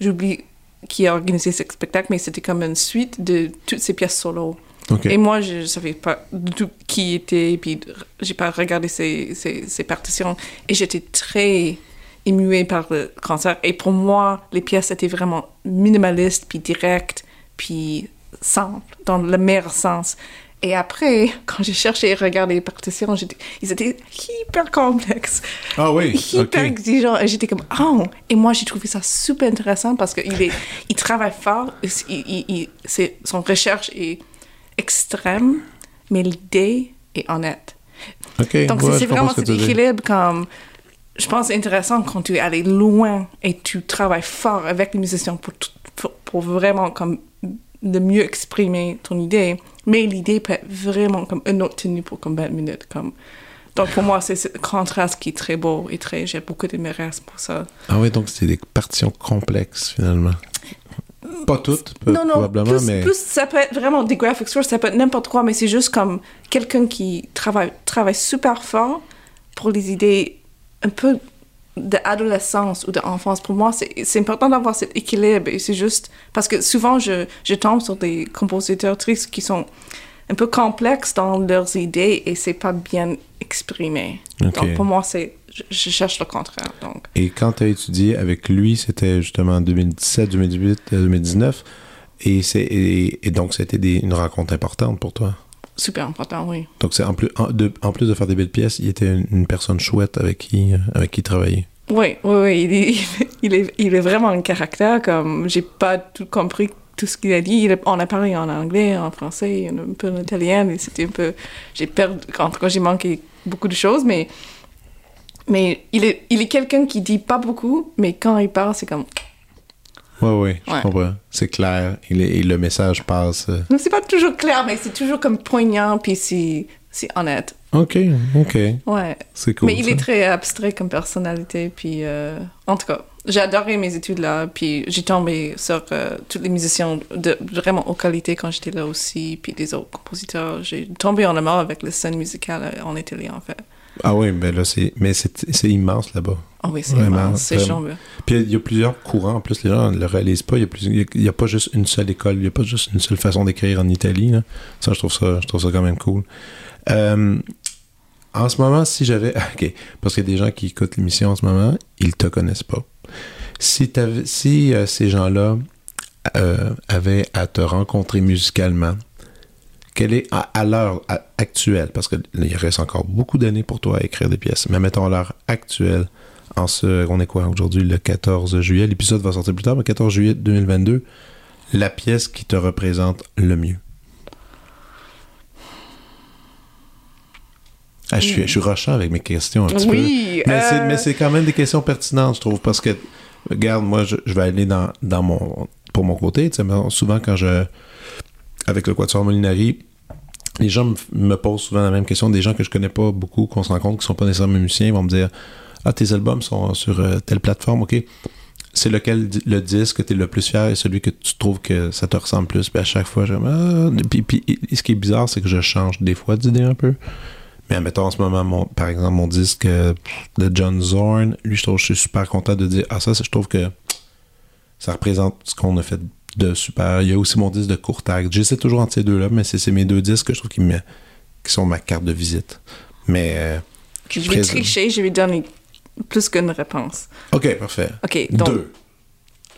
J'oublie qui a organisé ce spectacle, mais c'était comme une suite de toutes ces pièces solo. Et moi, je ne savais pas du tout qui était, puis j'ai pas regardé ses, ses, ses partitions. Et j'étais très émuée par le concert. Et pour moi, les pièces étaient vraiment minimalistes, puis directes, puis simples, dans le meilleur sens. Et après, quand j'ai cherché à regarder les partitions, ils étaient hyper complexes, Ah oui. hyper exigeants. Et j'étais comme, oh! Et moi, j'ai trouvé ça super intéressant parce qu'il est, il travaille fort. Il, il- il- son recherche est extrême, mais l'idée est honnête. OK. Donc, Ouais, c'est- vraiment cet équilibre comme... Je pense intéressant quand tu es allé loin et tu travailles fort avec les musiciens pour, pour, pour vraiment comme de mieux exprimer ton idée. Mais l'idée peut être vraiment comme une autre tenue pour comme 20 minutes. Comme... Donc, pour moi, c'est ce contraste qui est très beau et très... J'ai beaucoup d'admiration pour ça. Ah oui, donc c'est des partitions complexes finalement. Pas toutes, peu- non, non, probablement, plus, mais. plus ça peut être vraiment des graphic scores, ça peut être n'importe quoi, mais c'est juste comme quelqu'un qui travaille, travaille super fort pour les idées un peu d'adolescence ou d'enfance. Pour moi, c'est important d'avoir cet équilibre et c'est juste parce que souvent je, je tombe sur des compositeurs tristes qui sont un peu complexes dans leurs idées et c'est pas bien exprimé. Donc pour moi, c'est je, je cherche le contraire. Donc Et quand tu as étudié avec lui, c'était justement en 2017, 2018, euh, 2019. Et, et, et donc, c'était une rencontre importante pour toi? Super important, oui. Donc, c'est en plus, en, de, en plus de faire des belles pièces, il était une, une personne chouette avec qui, euh, avec qui travailler. Oui, oui, oui. Il est, il est, il est vraiment un caractère comme j'ai pas tout compris tout ce qu'il a dit. Il on a parlé en anglais, en français, un peu en italien, et c'était un peu. J'ai perdu. En tout cas, j'ai manqué beaucoup de choses, mais. Mais il est, il est quelqu'un qui dit pas beaucoup, mais quand il parle, c'est comme. Oui, oui, je Ouais. comprends. C'est clair. Il est- et le message passe. euh. Donc, c'est pas toujours clair, mais c'est toujours comme poignant, puis c'est, c'est honnête. OK, OK. Ouais. C'est cool. Mais il ça. est très abstrait comme personnalité, puis euh, en tout cas, j'ai adoré mes études là, puis j'ai tombé sur euh, tous les musiciens de vraiment haute qualité quand j'étais là aussi, puis des autres compositeurs. J'ai tombé en amour avec la scène musicale euh, en Italie en fait. Ah oui, mais là, c'est, mais c'est, c'est immense là-bas. Ah oui, c'est vraiment, c'est. Puis il y a plusieurs courants. En plus, les gens ne le réalisent pas. Il y a, y a- pas juste une seule école. Il n'y a pas juste une seule façon d'écrire en Italie. là. Ça, je trouve ça, je trouve ça quand même cool. Euh, en ce moment, si j'avais... OK. Parce qu'il y a des gens qui écoutent l'émission en ce moment, ils te connaissent pas. Si, t'avais- si euh, ces gens-là euh, avaient à te rencontrer musicalement, quelle est à, à l'heure actuelle, parce qu'il reste encore beaucoup d'années pour toi à écrire des pièces, mais mettons à l'heure actuelle, en ce, on est quoi aujourd'hui, le 14 juillet, l'épisode va sortir plus tard, mais 14 juillet 2022, la pièce qui te représente le mieux. Ah, je, suis, je suis rushant avec mes questions un petit peu. Oui, Mais c'est- euh, mais c'est quand même des questions pertinentes, je trouve, parce que, regarde, moi, je, je vais aller dans, dans mon, pour mon côté. tu sais, mais souvent, quand je, avec le Quatuor Molinari, les gens me, posent souvent la même question. Des gens que je connais pas beaucoup, qu'on se rencontre, qui sont pas nécessairement musiciens, vont me dire Ah, tes albums sont sur euh, telle plateforme, ok. C'est lequel le disque que tu es le plus fier et celui que tu trouves que ça te ressemble plus? Puis à chaque fois, j'aime. Ah, puis, puis, ce qui est bizarre, c'est que je change des fois d'idée un peu. Mais admettons en ce moment, par exemple, mon disque euh, de John Zorn, lui, je trouve je suis super content de dire Ah, ça, je trouve que ça représente ce qu'on a fait de super. Il y a aussi mon disque de Courtag. J'essaie toujours entre ces deux-là, mais c'est mes deux disques que je trouve qui, me, qui sont ma carte de visite. Mais. euh, je vais présente. tricher, je vais donner plus qu'une réponse. Ok, parfait. OK, donc... Deux.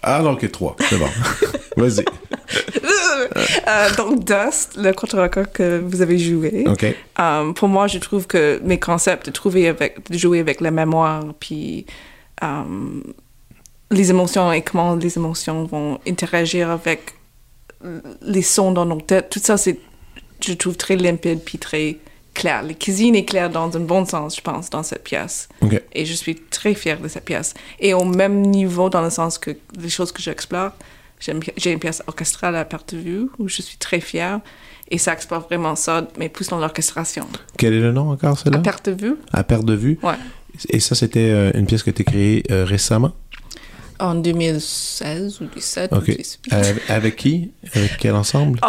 Ah non, ok, trois. C'est bon. Vas-y. Euh, donc, Dust, le contre que vous avez joué, euh, pour moi, je trouve que mes concepts de trouver avec, de jouer avec la mémoire, puis les émotions et comment les émotions vont interagir avec les sons dans nos têtes, tout ça, c'est, je trouve très limpide puis très clair. La cuisine est claire dans un bon sens, je pense, dans cette pièce. Ok. Et je suis très fière de cette pièce. Et au même niveau, dans le sens que les choses que j'explore, j'ai une pièce orchestrale à perte de vue où je suis très fière. Et ça explore vraiment ça, mais plus dans l'orchestration. Quel est le nom encore, À celle-là perte de vue, À perte de vue. ouais. Et ça, c'était euh, une pièce que tu as créée euh, récemment? En 2016 ou 2017 Ok. ou 2018. Euh, avec qui? Avec quel ensemble?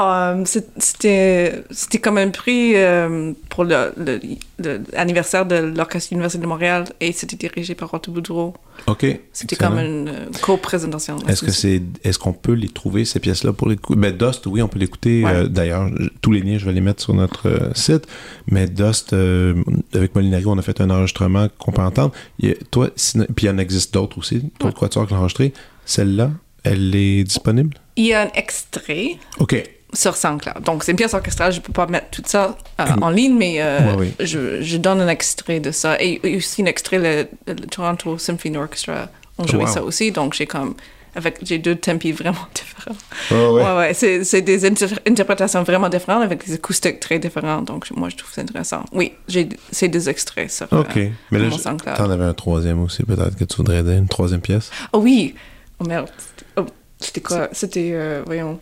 C'est- c'était c'était comme un prix euh, pour le- le- le- l'anniversaire de l'Orchestre Université de Montréal et c'était dirigé par Otto Boudreau. Ok. C'était comme une euh, co-présentation. Est-ce que c'est est-ce qu'on peut les trouver ces pièces-là pour l'écouter Ben Dust, oui, on peut l'écouter. Ouais. euh, D'ailleurs, tous les liens, je vais les mettre sur notre euh, site. Mais Dust, euh, avec Molinari, on a fait un enregistrement qu'on peut entendre. Il a- toi, sinon- puis il y en existe d'autres aussi. D'autres quatuors qui l'ont enregistré. Celle-là, elle est disponible? Il y a un extrait Ok. Sur SoundCloud. Donc, c'est une pièce orchestrale, je peux pas mettre tout ça euh, en ligne, mais euh, Ouais, oui. je, je donne un extrait de ça. Et aussi un extrait, le, le Toronto Symphony Orchestra ont joué Wow. ça aussi. Donc, j'ai comme, avec, j'ai deux tempi vraiment différents. Oh, Ouais, ouais, c'est, c'est des inter- interprétations vraiment différentes avec des acoustiques très différentes. Donc, moi, je trouve ça intéressant. Oui, j'ai, c'est des extraits sur Ok. euh, Mais là, t'en avais un troisième aussi, peut-être que tu voudrais aider, une troisième pièce. Oh oui! Oh merde. Oh, c'était quoi? C'était, euh, voyons.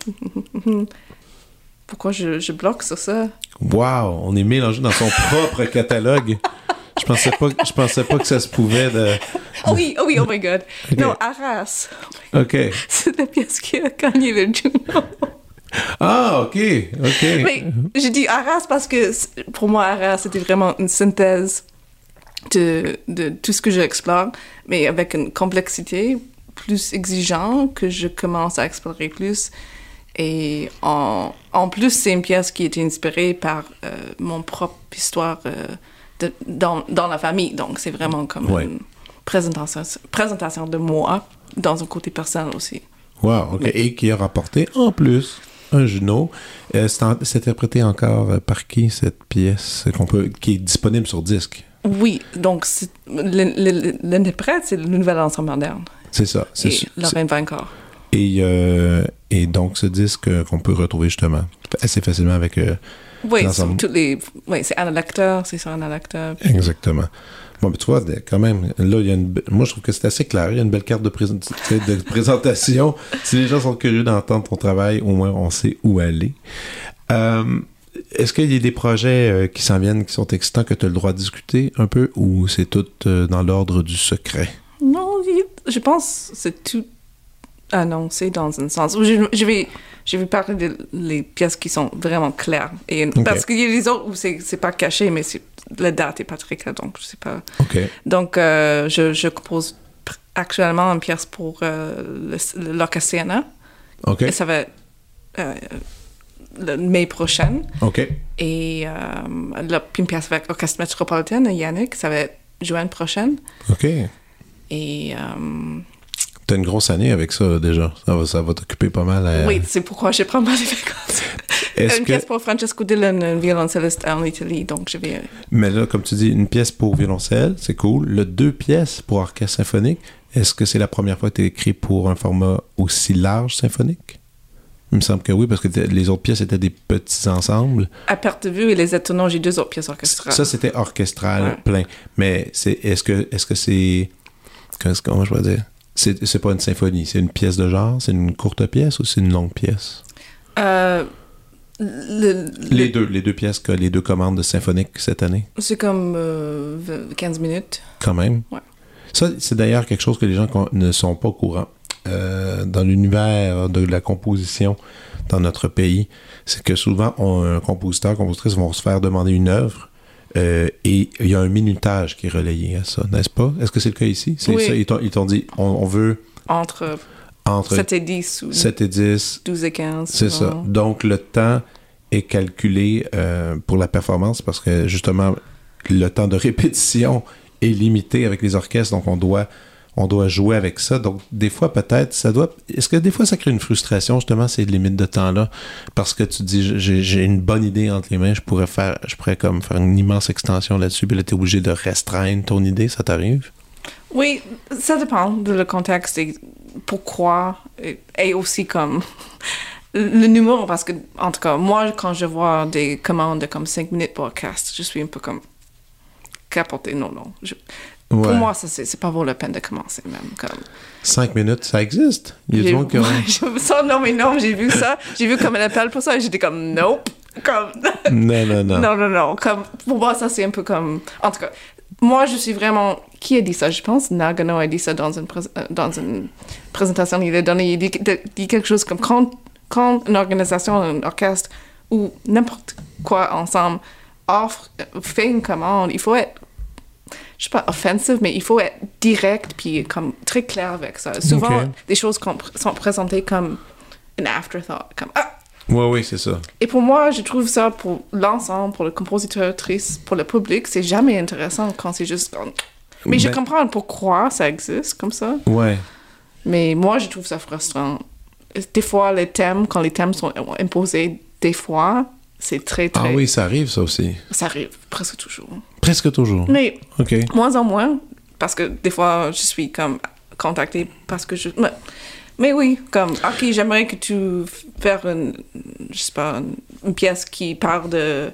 Pourquoi je, je bloque sur ça? Wow, on est mélangé dans son propre catalogue. Je pensais pas, je pensais pas que ça se pouvait de. Oh oui, oh oui, oh my god. Non, Arras. Ok. C'est la pièce qui a gagné le Juno. Ah, ok, ok. Mais j'ai dit Arras parce que pour moi, Arras, c'était vraiment une synthèse de, de tout ce que j'explore, mais avec une complexité plus exigeante que je commence à explorer plus. Et en, en plus, c'est une pièce qui était inspirée par euh, mon propre histoire euh, de- dans, dans la famille. Donc, c'est vraiment comme Ouais. une présentation, présentation de moi dans un côté personnel aussi. Wow, ok. Et qui a rapporté en plus un Juno. Euh, c'est interprété encore par qui cette pièce qu'on peut, qui est disponible sur disque? Oui, donc l'interprète, c'est le nouvel ensemble moderne. C'est ça. C'est su- c'est- Lorraine Vancor. Et, euh, et donc ce disque euh, qu'on peut retrouver justement assez facilement avec. euh, Oui, toutes les. Oui, c'est Anna Lecter, c'est sur Anna Lecter. Exactement. Bon, mais tu vois, quand même, là, il y a une. Moi, je trouve que c'est assez clair. Il y a une belle carte de, de présentation. si les gens sont curieux d'entendre ton travail, au moins, on sait où aller. Est-ce qu'il y a des projets qui s'en viennent, qui sont excitants, que tu as le droit de discuter un peu, ou c'est tout dans l'ordre du secret? Non, je pense que c'est tout annoncé dans un sens. Je, je vais, je vais parler des pièces qui sont vraiment claires. Et, Parce qu'il y a les autres où c'est pas caché, mais c'est la date est pas très claire, donc je sais pas. Donc, euh, je, je compose actuellement une pièce pour euh. Et ça va être euh, le mai prochain. Et euh, puis une pièce avec l'Orchestre Métropolitain, Yannick, ça va être juin prochaine. Et T'as une grosse année avec ça, déjà. Ça va, ça va t'occuper pas mal. à- oui, c'est pourquoi je prends pas les vacances. Une que... pièce pour Francesco Dillon, un violoncelliste en Italie, donc je vais... Mais là, comme tu dis, une pièce pour violoncelle, c'est cool. Le deux pièces pour orchestre symphonique, est-ce que c'est la première fois que tu écrit pour un format aussi large symphonique? Il me semble que oui, parce que les autres pièces étaient des petits ensembles. À perte de vue et les étonnants, j'ai deux autres pièces orchestrales. Ça, c'était orchestral Ouais. plein. Mais c'est est-ce que est-ce que c'est comment je peux dire? C'est c'est pas une symphonie, c'est une pièce de genre, c'est une courte pièce ou c'est une longue pièce? Euh, le- le- Les deux, les deux pièces que les deux commandes de symphonique cette année? C'est comme euh, 15 minutes. quand même? Ouais. Ça, c'est d'ailleurs quelque chose que les gens ne sont pas au courant. Euh, dans l'univers de la composition dans notre pays, c'est que souvent, on, un compositeur, compositrice vont se faire demander une œuvre euh, et il y a un minutage qui est relayé à ça, n'est-ce pas? Est-ce que c'est le cas ici? C'est Oui. ça, ils t'ont dit, on, on veut Entre entre 7 et 10 ou 7 et 10, 12 et 15. c'est ça. Donc, le temps est calculé euh, pour la performance parce que justement, le temps de répétition est limité avec les orchestres, donc on doit, on doit jouer avec ça. Donc, des fois, peut-être, ça doit. Est-ce que des fois, ça crée une frustration, justement, ces limites de temps-là? Parce que tu dis, j'ai une bonne idée entre les mains, je pourrais faire, je pourrais comme faire une immense extension là-dessus, puis là, t'es obligé de restreindre ton idée, ça t'arrive? Oui, ça dépend de le contexte et pourquoi. Et, aussi comme le numéro, parce que, en tout cas, moi, quand je vois des commandes de comme 5 minutes pour orchestre, je suis un peu comme capotée. Non, non. Pour moi, ça, c'est pas vaut la peine de commencer, même. Comme, Cinq minutes, ça existe? Il y a du monde qui ça, non, mais non, j'ai vu ça. J'ai vu comme un appel pour ça et j'étais comme, nope. Comme, Non, non, non. non, non, non. Comme, pour moi, ça, c'est un peu comme. En tout cas, moi, je suis vraiment. Qui a dit ça? Je pense Nagano a dit ça dans une, euh, dans une présentation. Il a donné il dit, dit quelque chose comme quand, quand une organisation, un orchestre ou n'importe quoi ensemble offre, fait une commande, il faut être. Je sais pas offensive, mais il faut être direct puis comme très clair avec ça. Souvent, des choses sont présentées comme un afterthought, comme ah, Oui, oui, c'est ça. et pour moi, je trouve ça pour l'ensemble, pour le compositeur, triste, pour le public, c'est jamais intéressant quand c'est juste. Mais je Ben- comprends pourquoi ça existe comme ça, Ouais. mais moi, je trouve ça frustrant. Des fois, les thèmes, quand les thèmes sont imposés, des fois, c'est très, très... Ah oui, ça arrive, ça aussi. Ça arrive presque toujours. Presque toujours. Mais OK. moins en moins, parce que des fois, je suis comme contactée parce que je... Mais, mais oui, comme, ok, j'aimerais que tu fasses une, je sais pas, une, une pièce qui parle de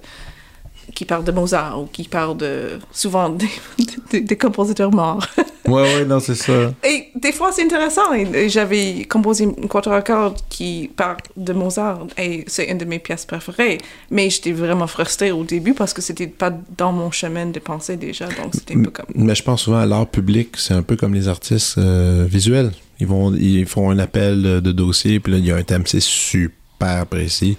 qui parle de Mozart ou qui parle de souvent des, des, des compositeurs morts. Ouais, ouais, non, c'est ça. Et des fois, c'est intéressant. Et, et j'avais composé une quatuor à cordes qui parle de Mozart et c'est une de mes pièces préférées. Mais j'étais vraiment frustrée au début parce que c'était pas dans mon chemin de pensée déjà. Donc c'était un peu comme. Mais je pense souvent à l'art public, c'est un peu comme les artistes euh, visuels. Ils vont, ils font un appel de dossier, puis là, il y a un thème, c'est super précis.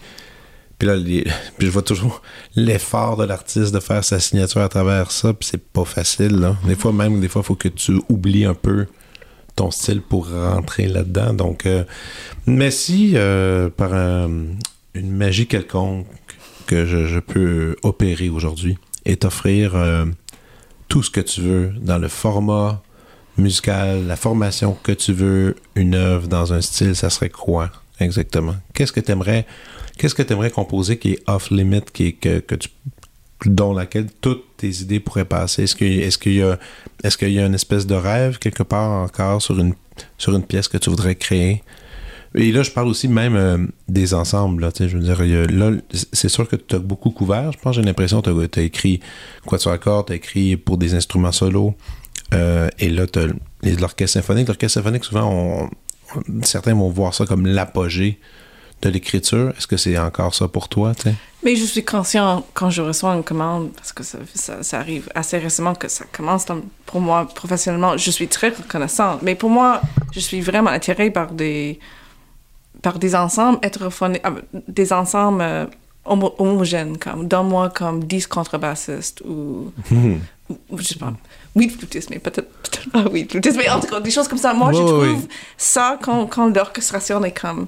Je vois toujours l'effort de l'artiste de faire sa signature à travers ça, puis c'est pas facile. Des fois, même, des fois, il faut que tu oublies un peu ton style pour rentrer là-dedans. Donc, euh, mais si, euh, par un- une magie quelconque que je, je peux opérer aujourd'hui et t'offrir euh, tout ce que tu veux dans le format musical, la formation que tu veux, une œuvre dans un style, ça serait quoi? Exactement? Qu'est-ce que tu aimerais qu'est-ce que tu composer qui est off-limit, qui est que, que tu dont laquelle toutes tes idées pourraient passer? Est-ce qu'il est-ce qu'il y a est-ce qu'il y a une espèce de rêve quelque part encore sur une sur une pièce que tu voudrais créer? Et là, je parle aussi même euh, des ensembles. Là, tu je veux dire, là, c'est sûr que tu as beaucoup couvert. Je pense, j'ai l'impression que tu as écrit Quatuor à cordes, tu as écrit pour des instruments solos. Euh, et là, tu l'orchestre symphonique. L'orchestre symphonique, souvent, on- certains vont voir ça comme l'apogée de l'écriture. Est-ce que c'est encore ça pour toi? Mais je suis conscient quand je reçois une commande, parce que ça, ça, ça arrive assez récemment que ça commence dans- pour moi professionnellement, je suis très reconnaissante. Mais pour moi, je suis vraiment attirée par des, par des ensembles ah, des ensembles euh, homo- homogène, comme, donne-moi comme 10 contrebassistes ou, Hmm. ou, ou je sais pas, 8 flûtistes, mais peut-être peut pas 8 flûtistes, mais en tout cas, des choses comme ça. Moi, je trouve ça quand, quand l'orchestration est comme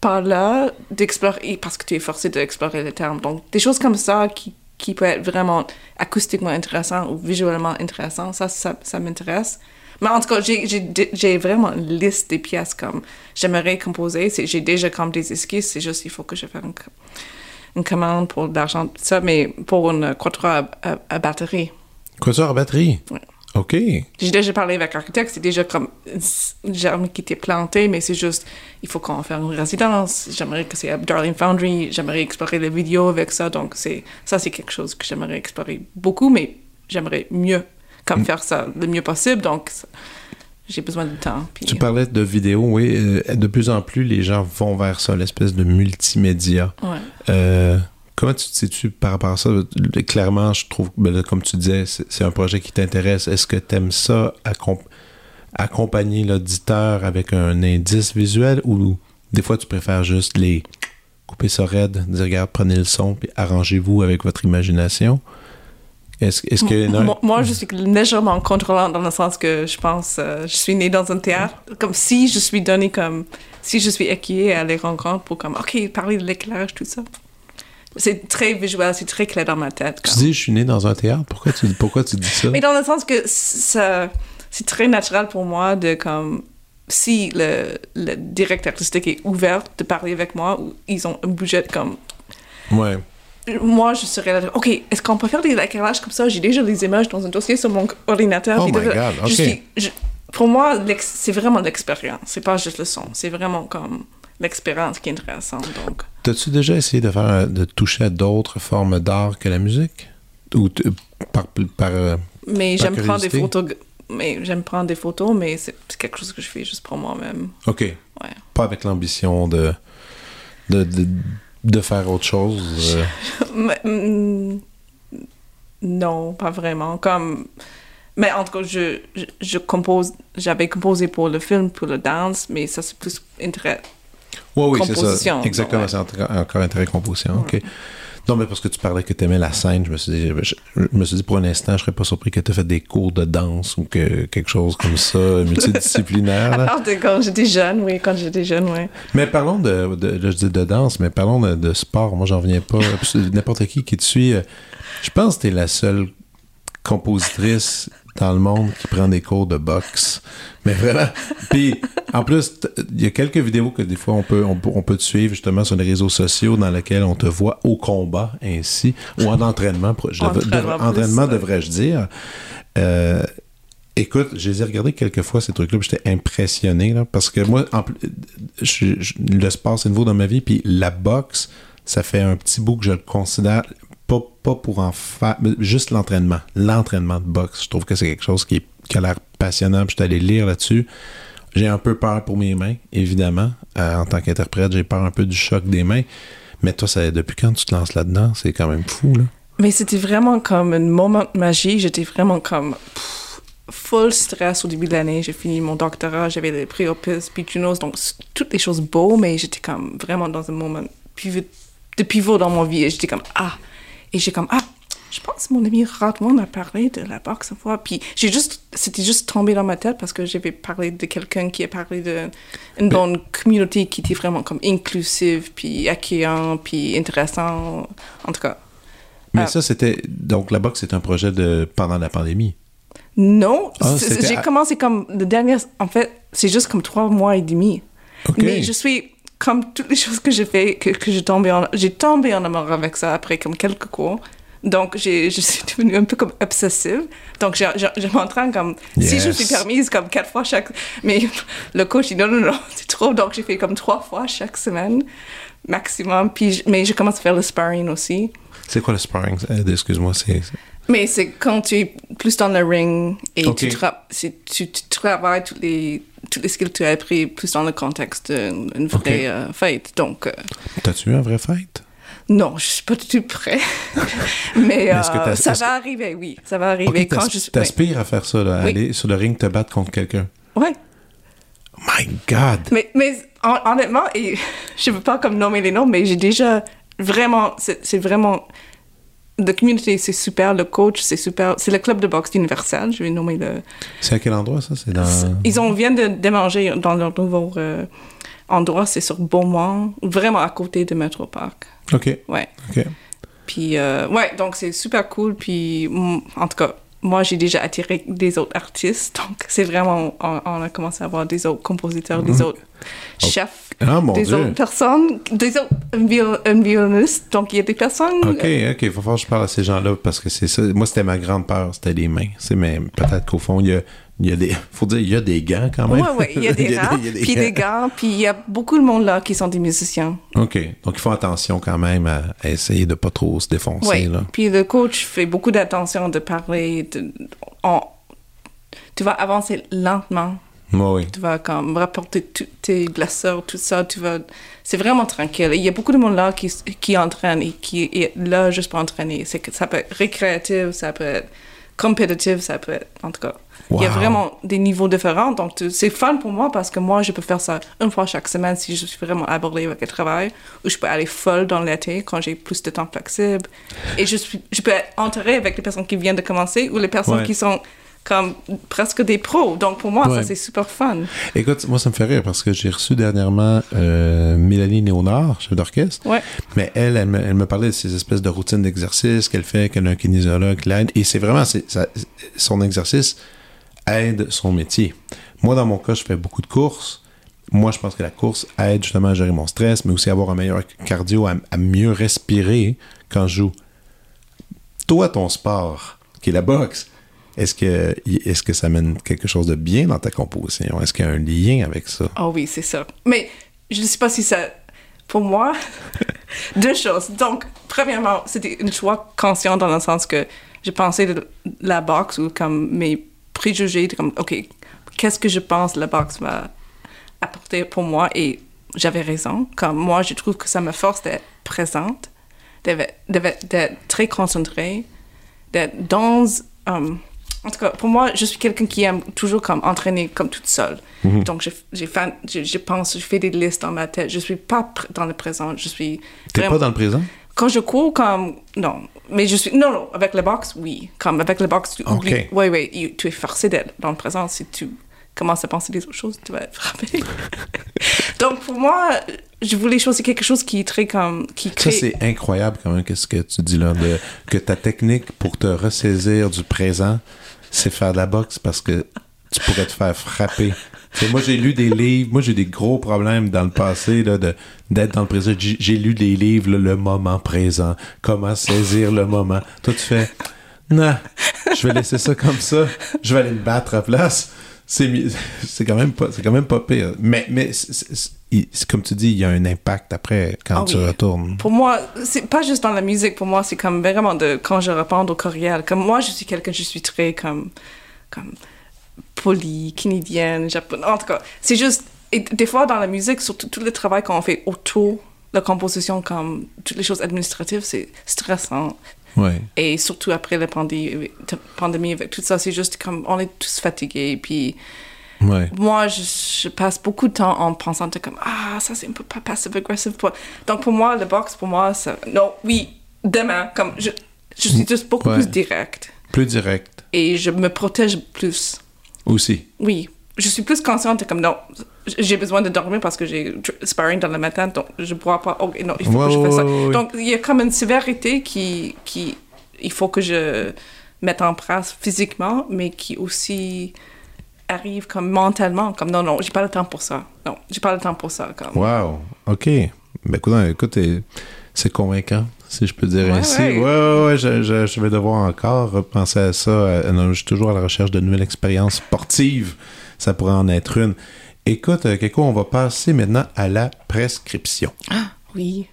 par là d'explorer, parce que tu es forcé d'explorer les termes. Donc, des choses comme ça qui, qui peuvent être vraiment acoustiquement intéressant ou visuellement intéressant, ça, ça, ça m'intéresse. Mais en tout cas, j'ai- vraiment une liste des pièces comme j'aimerais composer. J'ai déjà comme des esquisses, c'est juste il faut que je fasse une, une commande pour de l'argent, tout ça, mais pour une quatuor à, à- à batterie. Quatuor à batterie? Ouais. OK. J'ai déjà parlé avec l'architecte, c'est déjà comme une germe qui était plantée, mais c'est juste, il faut qu'on fasse une résidence. J'aimerais que c'est à Darling Foundry, j'aimerais explorer les vidéos avec ça, donc c'est ça c'est quelque chose que j'aimerais explorer beaucoup, mais j'aimerais mieux, comme faire ça le mieux possible, donc j'ai besoin de temps. puis- Tu parlais de vidéos, oui. euh, de plus en plus, les gens vont vers ça, l'espèce de multimédia. Ouais. Euh, comment tu te situes par rapport à ça? Clairement, je trouve, ben comme tu disais, c'est un projet qui t'intéresse. Est-ce que tu aimes ça, accom- accompagner l'auditeur avec un indice visuel ou des fois tu préfères juste les couper ça raide, dire regarde, prenez le son, puis arrangez-vous avec votre imagination? Est-ce est que. non? Moi, je suis légèrement contrôlante dans le sens que je pense, euh, je suis née dans un théâtre, comme si je suis donnée comme, si je suis équillée à les rencontres pour comme, ok, parler de l'éclairage, tout ça. C'est très visuel, c'est très clair dans ma tête. Tu comme. dis, je suis né dans un théâtre. Pourquoi tu, pourquoi tu dis ça? Mais dans le sens que ça, c'est très naturel pour moi de comme, si le, le directeur artistique est ouvert de parler avec moi ou ils ont un budget comme Ouais. moi, je serais là, OK, est-ce qu'on peut faire des éclairages comme ça? J'ai déjà les images dans un dossier sur mon ordinateur. Oh my de- God, je OK. suis- je- pour moi, c'est vraiment l'expérience. C'est pas juste le son. C'est vraiment comme l'expérience qui est intéressante. Donc, T'as-tu déjà essayé de faire de toucher à d'autres formes d'art que la musique? Ou par, par euh, mais j'aime prendre des photos. Mais j'aime prendre des photos, mais c'est quelque chose que je fais juste pour moi-même. OK. Ouais. Pas avec l'ambition de, de, de, de faire autre chose. euh. Mm, non, pas vraiment. Comme, mais en tout cas, je, je, je compose. J'avais composé pour le film, pour le dance, mais ça c'est plus intérêt. Oui, oui, c'est ça. Composition, Exactement, ouais. c'est encore intérêt composition. OK. Non, mais parce que tu parlais que tu aimais la scène, je me suis dit, je, je me suis dit pour un instant, je serais pas surpris que tu aies fait des cours de danse ou que quelque chose comme ça, multidisciplinaire. Quand j'étais jeune, oui, quand j'étais jeune, oui. Mais parlons de, de, je dis de danse, mais parlons de, de sport. Moi, j'en reviens pas. N'importe qui qui te suit, euh, je pense que tu es la seule compositrice dans le monde qui prend des cours de boxe. Mais vraiment. Puis, en plus, il y a quelques vidéos que des fois on peut, on, peut- on peut te suivre justement sur les réseaux sociaux dans lesquels on te voit au combat ainsi, ou en entraînement. je Entraînement devrais-je dire. Euh, Écoute, je les ai regardés quelques fois, ces trucs-là, j'étais impressionné, là, parce que moi, en plus, je- je- le sport, c'est nouveau dans ma vie, puis la boxe, ça fait un petit bout que je le considère, pas, pour en faire, juste l'entraînement, l'entraînement de boxe. Je trouve que c'est quelque chose qui, est- a l'air passionnant, puis je suis allé lire là-dessus. J'ai un peu peur pour mes mains, évidemment. Euh, en tant qu'interprète, j'ai peur un peu du choc des mains. Mais toi, ça, depuis quand tu te lances là-dedans? C'est quand même fou, là. Mais c'était vraiment comme un moment de magie. J'étais vraiment comme full stress au début de l'année. J'ai fini mon doctorat, j'avais les préopus, puis Junos, donc toutes les choses beaux, mais j'étais comme vraiment dans un moment de pivot dans mon vie. Et j'étais comme, ah. Et j'ai comme, ah, je pense que mon ami Radwan a parlé de la boxe une fois. Puis j'ai juste, c'était juste tombé dans ma tête parce que j'avais parlé de quelqu'un qui a parlé d'une bonne communauté qui était vraiment comme inclusive, puis accueillant, puis intéressant. En tout cas. Mais Ah. ça, c'était. Donc, la boxe, c'est un projet de pendant la pandémie? Non, Ah, j'ai commencé comme le dernier. En fait, c'est juste comme trois mois et demi. OK. Mais je suis comme toutes les choses que j'ai fait, que, que j'ai tombé en, j'ai tombé en amour avec ça après comme quelques cours. Donc, je suis devenue un peu comme obsessive. Donc, je, je, je m'entraîne comme, si je suis permise, comme quatre fois chaque... Mais le coach, il dit non, non, non, c'est trop. Donc, j'ai fait comme trois fois chaque semaine, maximum. Puis, mais je commence à faire le sparring aussi. C'est quoi le sparring? Euh, Excuse-moi, c'est. Mais c'est quand tu es plus dans le ring et Ok. tu, tra- c'est- tu, tu travailles tous les, tous les skills que tu as appris plus dans le contexte d'une vraie Ok. euh, fête. Donc, euh, T'as-tu eu un vrai fight? non, je suis pas du tout prêt. Mais euh, ça va arriver, oui. Ça va arriver Ok, quand je suis. T'aspires à faire ça, là, Oui. aller sur le ring te battre contre quelqu'un. Ouais. My God! Mais, mais hon- honnêtement, et je veux pas comme nommer les noms, mais j'ai déjà vraiment, c'est vraiment. La communauté, c'est super. Le coach, c'est super. C'est le club de boxe universel. Je vais nommer le. C'est à quel endroit, ça? C'est dans... Ils ont viennent de déménager dans leur nouveau euh, endroit. C'est sur Beaumont, vraiment à côté de Metro Park. OK, Ouais. OK. Puis, euh, ouais, donc c'est super cool. Puis, mm, en tout cas, moi, j'ai déjà attiré des autres artistes. Donc, c'est vraiment, on, on a commencé à avoir des autres compositeurs, des autres chefs, Ah, des Dieu. autres personnes, des autres viol- un violoniste. Donc, il y a des personnes. OK, OK, il faut falloir que je parle à ces gens-là parce que c'est ça. Moi, c'était ma grande peur, c'était les mains. C'est mais peut-être qu'au fond, il y a, il y a des. Faut dire, il y a des gants quand même. Ouais, ouais, il y a des des puis des gars, puis il y a beaucoup de monde là qui sont des musiciens. OK. Donc, il faut attention quand même à, à essayer de pas trop se défoncer. Oui. Là. Puis le coach fait beaucoup d'attention de parler. De, on- tu vas avancer lentement. Oui. Tu vas comme rapporter toutes tes blessures, tout ça. Tu vas. C'est vraiment tranquille. Il y a beaucoup de monde là qui, qui entraîne et qui est là juste pour entraîner. C'est que ça peut être récréatif, ça peut être compétitif, ça peut être. En tout cas. Il y a vraiment des niveaux différents. Donc, c'est fun pour moi parce que moi, je peux faire ça une fois chaque semaine si je suis vraiment abordée avec le travail. Ou je peux aller folle dans l'été quand j'ai plus de temps flexible. Et je, suis, je peux être entourée avec les personnes qui viennent de commencer ou les personnes Ouais. qui sont comme presque des pros. Donc, pour moi, Ouais. ça, c'est super fun. Écoute, moi, ça me fait rire parce que j'ai reçu dernièrement euh, Mélanie Léonard, chef d'orchestre. Ouais. Mais elle, elle me, elle me parlait de ces espèces de routines d'exercice qu'elle fait, qu'elle a un kinésiologue l'aide. Et c'est vraiment, ça- son exercice aide son métier. Moi, dans mon cas, je fais beaucoup de courses. Moi, je pense que la course aide justement à gérer mon stress, mais aussi à avoir un meilleur cardio, à, à mieux respirer quand je joue. Toi, ton sport, qui est la boxe, est-ce que, est-ce que ça mène quelque chose de bien dans ta composition? Est-ce qu'il y a un lien avec ça? Oh oui, c'est ça. Mais je ne sais pas si ça. Pour moi, deux choses. Donc, premièrement, c'était une choix conscient dans le sens que j'ai pensé de la boxe ou comme mes préjugés, comme, OK, qu'est-ce que je pense la boxe va apporter pour moi? Et j'avais raison. Comme moi, je trouve que ça me force d'être présente, d'être très concentrée, d'être dans. um, en tout cas, pour moi, je suis quelqu'un qui aime toujours comme entraîner comme toute seule. Donc, je, j'ai fait- je, je pense, je fais des listes dans ma tête. Je suis pas dans le présent. Je suis. T'es pas dans le présent? Quand je cours, comme. Non. Mais je suis. Non, non. Avec le box, oui. Comme avec le box, tu oublies. Oui, oui. Tu es forcé d'être dans le présent. Si tu commences à penser des autres choses, tu vas être frappé. Donc, pour moi, je voulais choisir quelque chose qui est très comme. Qui Ça, c'est incroyable quand même, qu'est-ce que tu dis là, de, que ta technique pour te ressaisir du présent, c'est faire de la boxe parce que tu pourrais te faire frapper. Moi, j'ai lu des livres, moi, j'ai des gros problèmes dans le passé de, d'être dans le présent. J'ai, lu des livres, le moment présent, comment saisir le moment. Toi, tu fais, non, je vais laisser ça comme ça, je vais aller me battre à place. C'est, c'est quand même pas, c'est quand même pas pire. Mais, mais c'est comme tu dis, il y a un impact après quand Ah tu oui. retournes. Pour moi, c'est pas juste dans la musique. Pour moi, c'est comme vraiment de quand je réponds au courriel. Comme moi, je suis quelqu'un, je suis très comme comme poli, canadienne, japonaise. En tout cas, c'est juste. Et des fois, dans la musique, surtout tout le travail qu'on fait autour de la composition, comme toutes les choses administratives, c'est stressant. Ouais. Et surtout après la pandémie, pandémie avec tout ça, c'est juste comme on est tous fatigués. Puis Ouais. moi, je, je passe beaucoup de temps en pensant de comme ah ça c'est un peu pas passive aggressive. pour- Donc pour moi, le box pour moi, ça non oui demain comme je je suis juste beaucoup Ouais. plus direct Plus direct et je me protège plus. aussi. Oui, je suis plus consciente comme non j'ai besoin de dormir parce que j'ai sparring dans le matin donc je bois pas. Ok non il faut Ouais, que je fasse ça. ouais, ouais. Donc il y a comme une sévérité qui qui il faut que je mette en place physiquement mais qui aussi arrive comme mentalement comme non non j'ai pas le temps pour ça non j'ai pas le temps pour ça comme Wow. OK. Ben, écoute, écoute c'est convaincant, si je peux dire Ouais, ainsi. ouais. Ouais, ouais, ouais. Je, je- je vais devoir encore repenser à ça. Euh, non, je suis toujours à la recherche de nouvelles expériences sportives. Ça pourrait en être une. Écoute, euh, Keiko, on va passer maintenant à la prescription. oui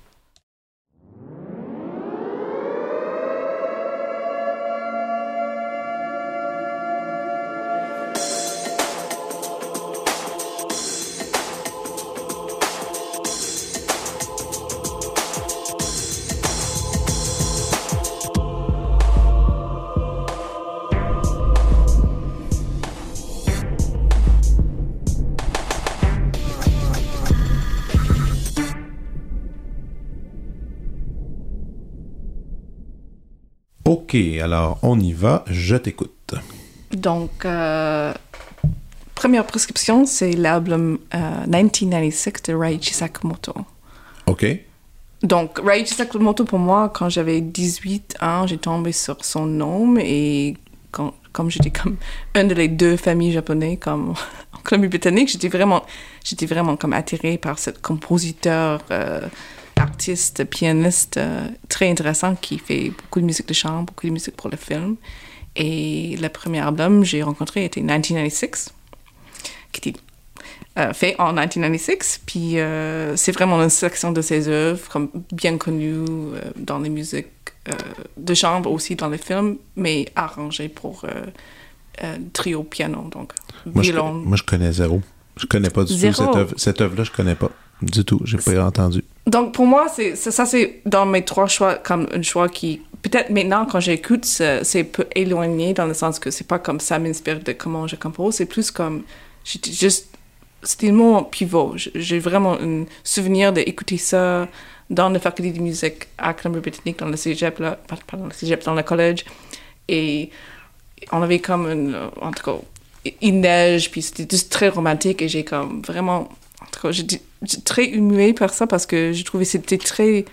OK, alors on y va. Je t'écoute. Donc, euh, première prescription, c'est l'album euh, 1996 de Raichi Sakamoto. OK. Donc, Raichi Sakamoto, pour moi, quand j'avais 18 ans, j'ai tombé sur son nom et quand, comme j'étais comme une des deux familles japonaises comme en Colombie-Britannique, j'étais vraiment, j'étais vraiment comme attirée par ce compositeur, euh, artiste, pianiste euh, très intéressant qui fait beaucoup de musique de chambre, beaucoup de musique pour le film. Et le premier album que j'ai rencontré était 1996, qui était euh, fait en 1996. Puis euh, c'est vraiment une sélection de ses œuvres, comme bien connues dans les musiques de chambre, aussi dans les films, mais arrangées pour trio piano, donc Moi je, violon. moi, je connais zéro. Je connais pas du Zéro. tout cette œuvre. Cette œuvre-là, je connais pas. Du tout. J'ai pas entendu. Donc pour moi, c'est ça, c'est dans mes trois choix, comme un choix qui, peut-être maintenant, quand j'écoute, c'est peu éloigné dans le sens que c'est pas comme ça m'inspire de comment je compose, c'est plus comme, j'étais juste, c'était mon pivot. J'ai vraiment un souvenir d'écouter ça dans la faculté de musique à Colombie-Britannique, dans le cégep, là, pas, le cégep, dans le collège. Et on avait comme une, en tout cas, il neige, puis c'était juste très romantique et j'ai comme vraiment, en tout cas, j'étais très émue par ça parce que trouvais que c'était très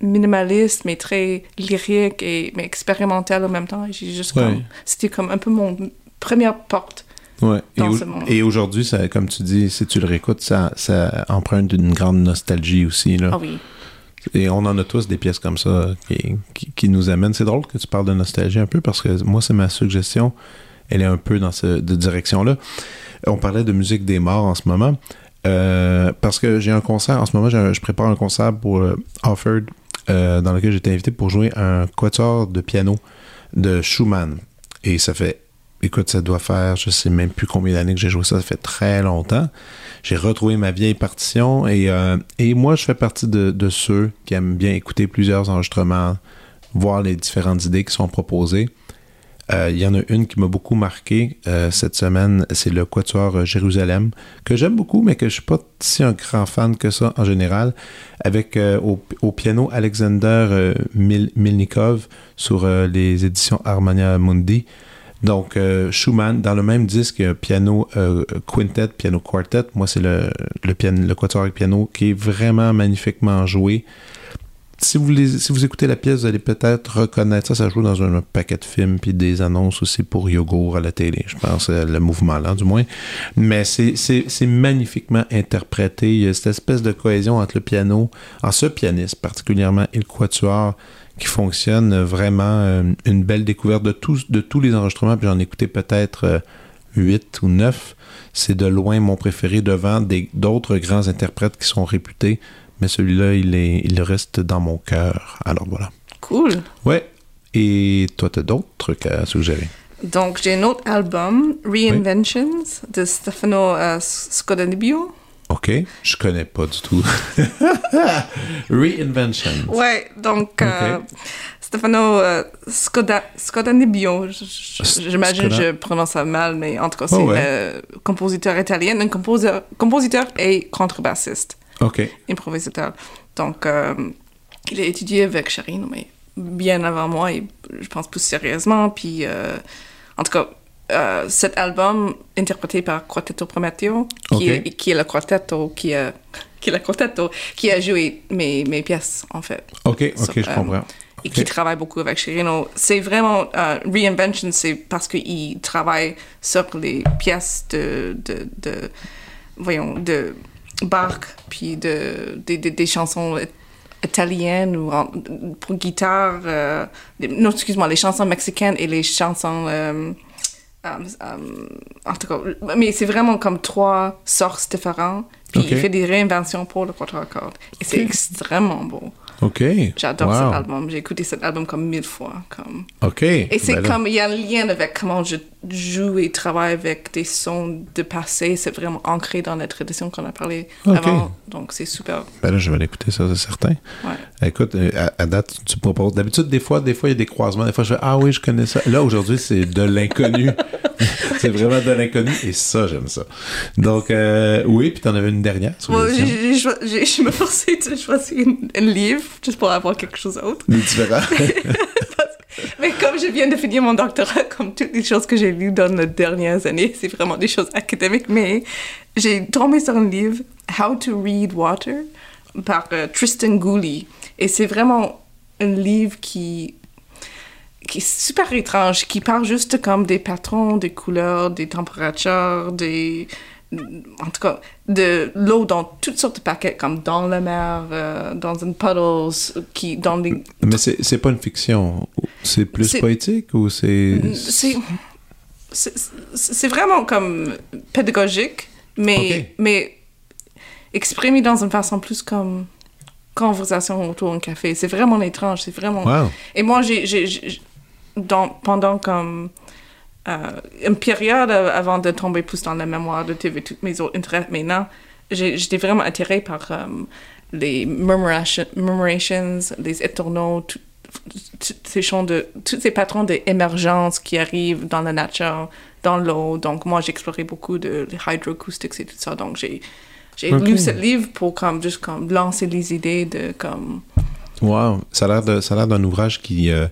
minimaliste, mais très lyrique et mais expérimental en même temps. J'ai juste Ouais. comme, c'était comme un peu mon première porte. Ouais. Et, Dans au- ce monde. et aujourd'hui, ça, comme tu dis, si tu le réécoutes, ça, ça emprunte une grande nostalgie aussi. Là. Ah oui. Et on en a tous des pièces comme ça qui, qui, qui nous amènent. C'est drôle que tu parles de nostalgie un peu parce que moi, c'est ma suggestion. Elle est un peu dans cette direction-là. On parlait de musique des morts en ce moment. Euh, parce que j'ai un concert, en ce moment, je prépare un concert pour euh, Offord euh, dans lequel été invité pour jouer un quatuor de piano de Schumann. Et ça fait, écoute, ça doit faire, je sais même plus combien d'années que j'ai joué ça, ça fait très longtemps. J'ai retrouvé ma vieille partition et, euh, et moi, je fais partie de ceux qui aiment bien écouter plusieurs enregistrements, voir les différentes idées qui sont proposées. Euh, Il y en a une qui m'a beaucoup marqué euh, cette semaine, c'est le Quatuor euh, Jérusalem, que j'aime beaucoup, mais que je suis pas si un grand fan que ça en général, avec au, au piano Alexander Mil- Milnikov sur les éditions Harmonia Mundi. Donc, euh, Schumann, dans le même disque, piano euh, quintet, piano quartet. Moi, c'est le, le, piano, le quatuor avec piano qui est vraiment magnifiquement joué. Si vous, écoutez la pièce, vous allez peut-être reconnaître ça. Ça joue dans un, paquet de films puis des annonces aussi pour Yogourt à la télé. Je pense, euh, le mouvement-là, du moins. Mais c'est- magnifiquement interprété. Il y cette espèce de cohésion entre le piano, en ce pianiste particulièrement, et le quatuor qui fonctionne vraiment euh, une belle découverte de tous, les enregistrements. Puis j'en ai écouté peut-être euh, huit ou neuf. C'est de loin mon préféré devant d'autres grands interprètes qui sont réputés. Mais celui-là, il, est, il reste dans mon cœur. Alors voilà. Cool. Ouais. Et toi, t'as d'autres trucs à suggérer? Donc, j'ai un autre album, Reinventions, de Stefano uh, Scodanibio. OK. Je connais pas du tout. Reinvention. Ouais, donc, euh. Stefano uh, Scoda, Scodanibio, j'imagine que je prononce ça mal, mais en tout cas, Oh, c'est ouais. le compositeur italien, un compositeur, compositeur et contrebassiste, OK. improvisateur. Donc, euh, il a étudié avec Charine, mais bien avant moi, et je pense plus sérieusement. Puis, euh, en tout cas, euh, cet album, interprété par Quartetto Prometeo, qui, est, qui est le quartetto qui a, qui est le quartetto qui a joué mes, mes pièces, en fait. OK, OK, Sur, je euh, comprends. Et qui travaille beaucoup avec Chirino. C'est vraiment... euh, Reinvention, c'est parce qu'il travaille sur les pièces de... de, de voyons, de Bach, puis de, des- chansons italiennes ou en- pour guitare. euh, non, excuse-moi, les chansons mexicaines et les chansons... euh, euh, euh, en tout cas, mais c'est vraiment comme trois sortes différentes. Puis Ok. il fait des réinventions pour le cordes. Et c'est extrêmement beau. OK. J'adore Wow. cet album. J'ai écouté cet album comme mille fois. Comme... OK. Et c'est Ben comme, il y a un lien avec comment je joue et travaille avec des sons de passé. C'est vraiment ancré dans la tradition qu'on a parlé avant. Donc c'est super. ben là, je vais l'écouter, ça, c'est certain. Ouais. Écoute, euh, à, à date, tu proposes. D'habitude, des fois, des fois, il y a des croisements. Des fois, je fais Ah oui, je connais ça. Là, aujourd'hui, c'est de l'inconnu. c'est vraiment de l'inconnu. Et ça, j'aime ça. Donc, euh, oui, puis t'en avais une dernière. sur j'ai- je me forçais de choisir un livre juste pour avoir quelque chose d'autre. Des différents. Mais comme je viens de finir mon doctorat, comme toutes les choses que j'ai lues dans les dernières années, c'est vraiment des choses académiques, mais j'ai tombé sur un livre, How to Read Water, par euh, Tristan Gooley. Et c'est vraiment un livre qui, qui est super étrange, qui parle juste comme des patrons, des couleurs, des températures, des en tout cas, de l'eau dans toutes sortes de paquets, comme dans la mer, euh, dans une puddle, qui, dans les... Mais c'est pas une fiction. C'est plus poétique ou c'est... C'est vraiment comme pédagogique, mais, mais exprimé dans une façon plus comme conversation autour d'un café. C'est vraiment étrange, c'est vraiment... Et moi, j'ai... Pendant comme une période avant de tomber plus dans la mémoire de TV, toutes mes autres intérêts. Maintenant, j'étais vraiment attirée par euh, les murmurations, les éternaux, ces chants de, tous ces patrons d'émergence qui arrivent dans la nature, dans l'eau. Donc, moi, j'explorais beaucoup de hydroacoustics et tout ça. Donc, j'ai j'ai lu ce livre pour comme, juste comme lancer les idées de comme... Wow, ça a l'air d'un ouvrage qui... Euh,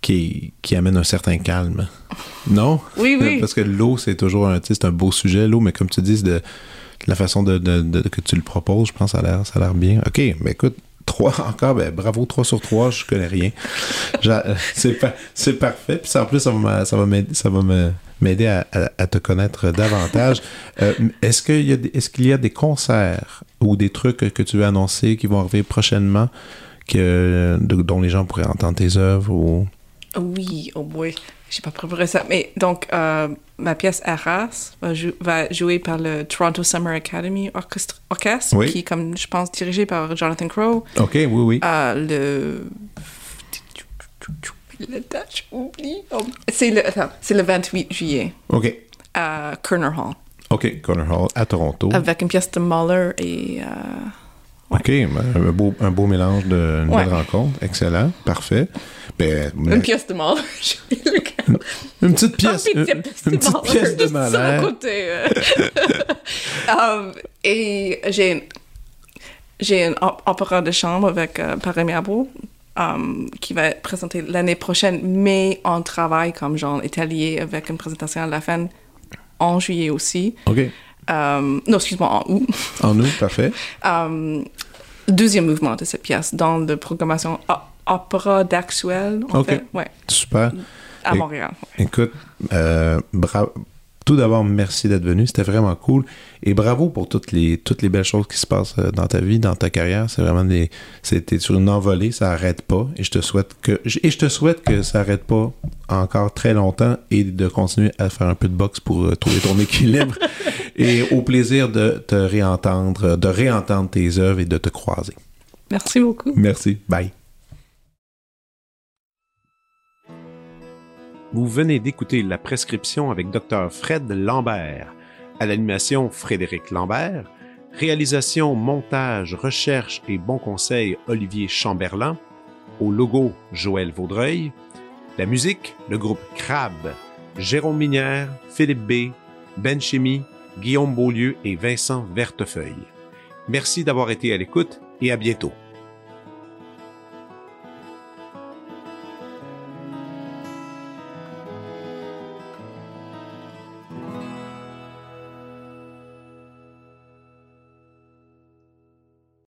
qui, qui amène un certain calme. Non? Oui, oui. Parce que l'eau, c'est toujours un, un beau sujet, l'eau, mais comme tu dis, de, la façon de, que tu le proposes, je pense que ça a l'air, ça a l'air bien. OK, mais écoute, trois encore, ben, bravo, trois sur trois, je connais rien. c'est, parfait. Puis en plus, ça va, ça va m'aider, ça va m'aider à, te connaître davantage. Euh, est-ce, qu'il y a, est-ce qu'il y a des concerts ou des trucs que tu veux annoncer qui vont arriver prochainement que, dont les gens pourraient entendre tes œuvres ou... Oui, oh boy, j'ai pas préparé ça. Mais donc, euh, ma pièce Arras va, va, jouer par le Toronto Summer Academy Orchestre, qui est, comme je pense, dirigé par Jonathan Crow. OK, oui, oui. Euh, le. Le Dutch, oublie. Oh, c'est le, le 28 juillet. OK. À Kerner Hall. OK, Kerner Hall, à Toronto. Avec une pièce de Mahler et. Euh, OK, un beau, un beau mélange de nouvelles rencontres. Excellent, parfait. Ben, une pièce de mal. une petite pièce. une, petite pièce de malheur. côté. Euh. um, et j'ai j'ai un opéra de chambre avec euh, um, qui va être présenté l'année prochaine, mais on travaille comme genre étalier avec une présentation à la fin en juillet aussi. OK. Um, non, excuse-moi, en août. En août, parfait. Um, deuxième mouvement de cette pièce dans la programmation opéra d'Axwell. OK. Fait. Ouais. Super. À Montréal. Écoute, euh, bravo tout d'abord, merci d'être venu. C'était vraiment cool. Et bravo pour toutes les, toutes les belles choses qui se passent euh, dans ta vie, dans ta carrière. C'est vraiment des. C'était sur une envolée, ça n'arrête pas. Et je te souhaite que. Et je te souhaite que ça n'arrête pas encore très longtemps et de continuer à faire un peu de boxe pour euh, trouver ton équilibre. et au plaisir de te réentendre, de réentendre tes œuvres et de te croiser. Merci beaucoup. Merci. Bye. Vous venez d'écouter La prescription avec Dr Fred Lambert. À l'animation, Frédéric Lambert. Réalisation, montage, recherche et bon conseil, Olivier Chamberlain. Au logo, Joël Vaudreuil. La musique, le groupe Crab. Jérôme Minière, Philippe B., Ben Guillaume Beaulieu et Vincent Vertefeuille. Merci d'avoir été à l'écoute et à bientôt.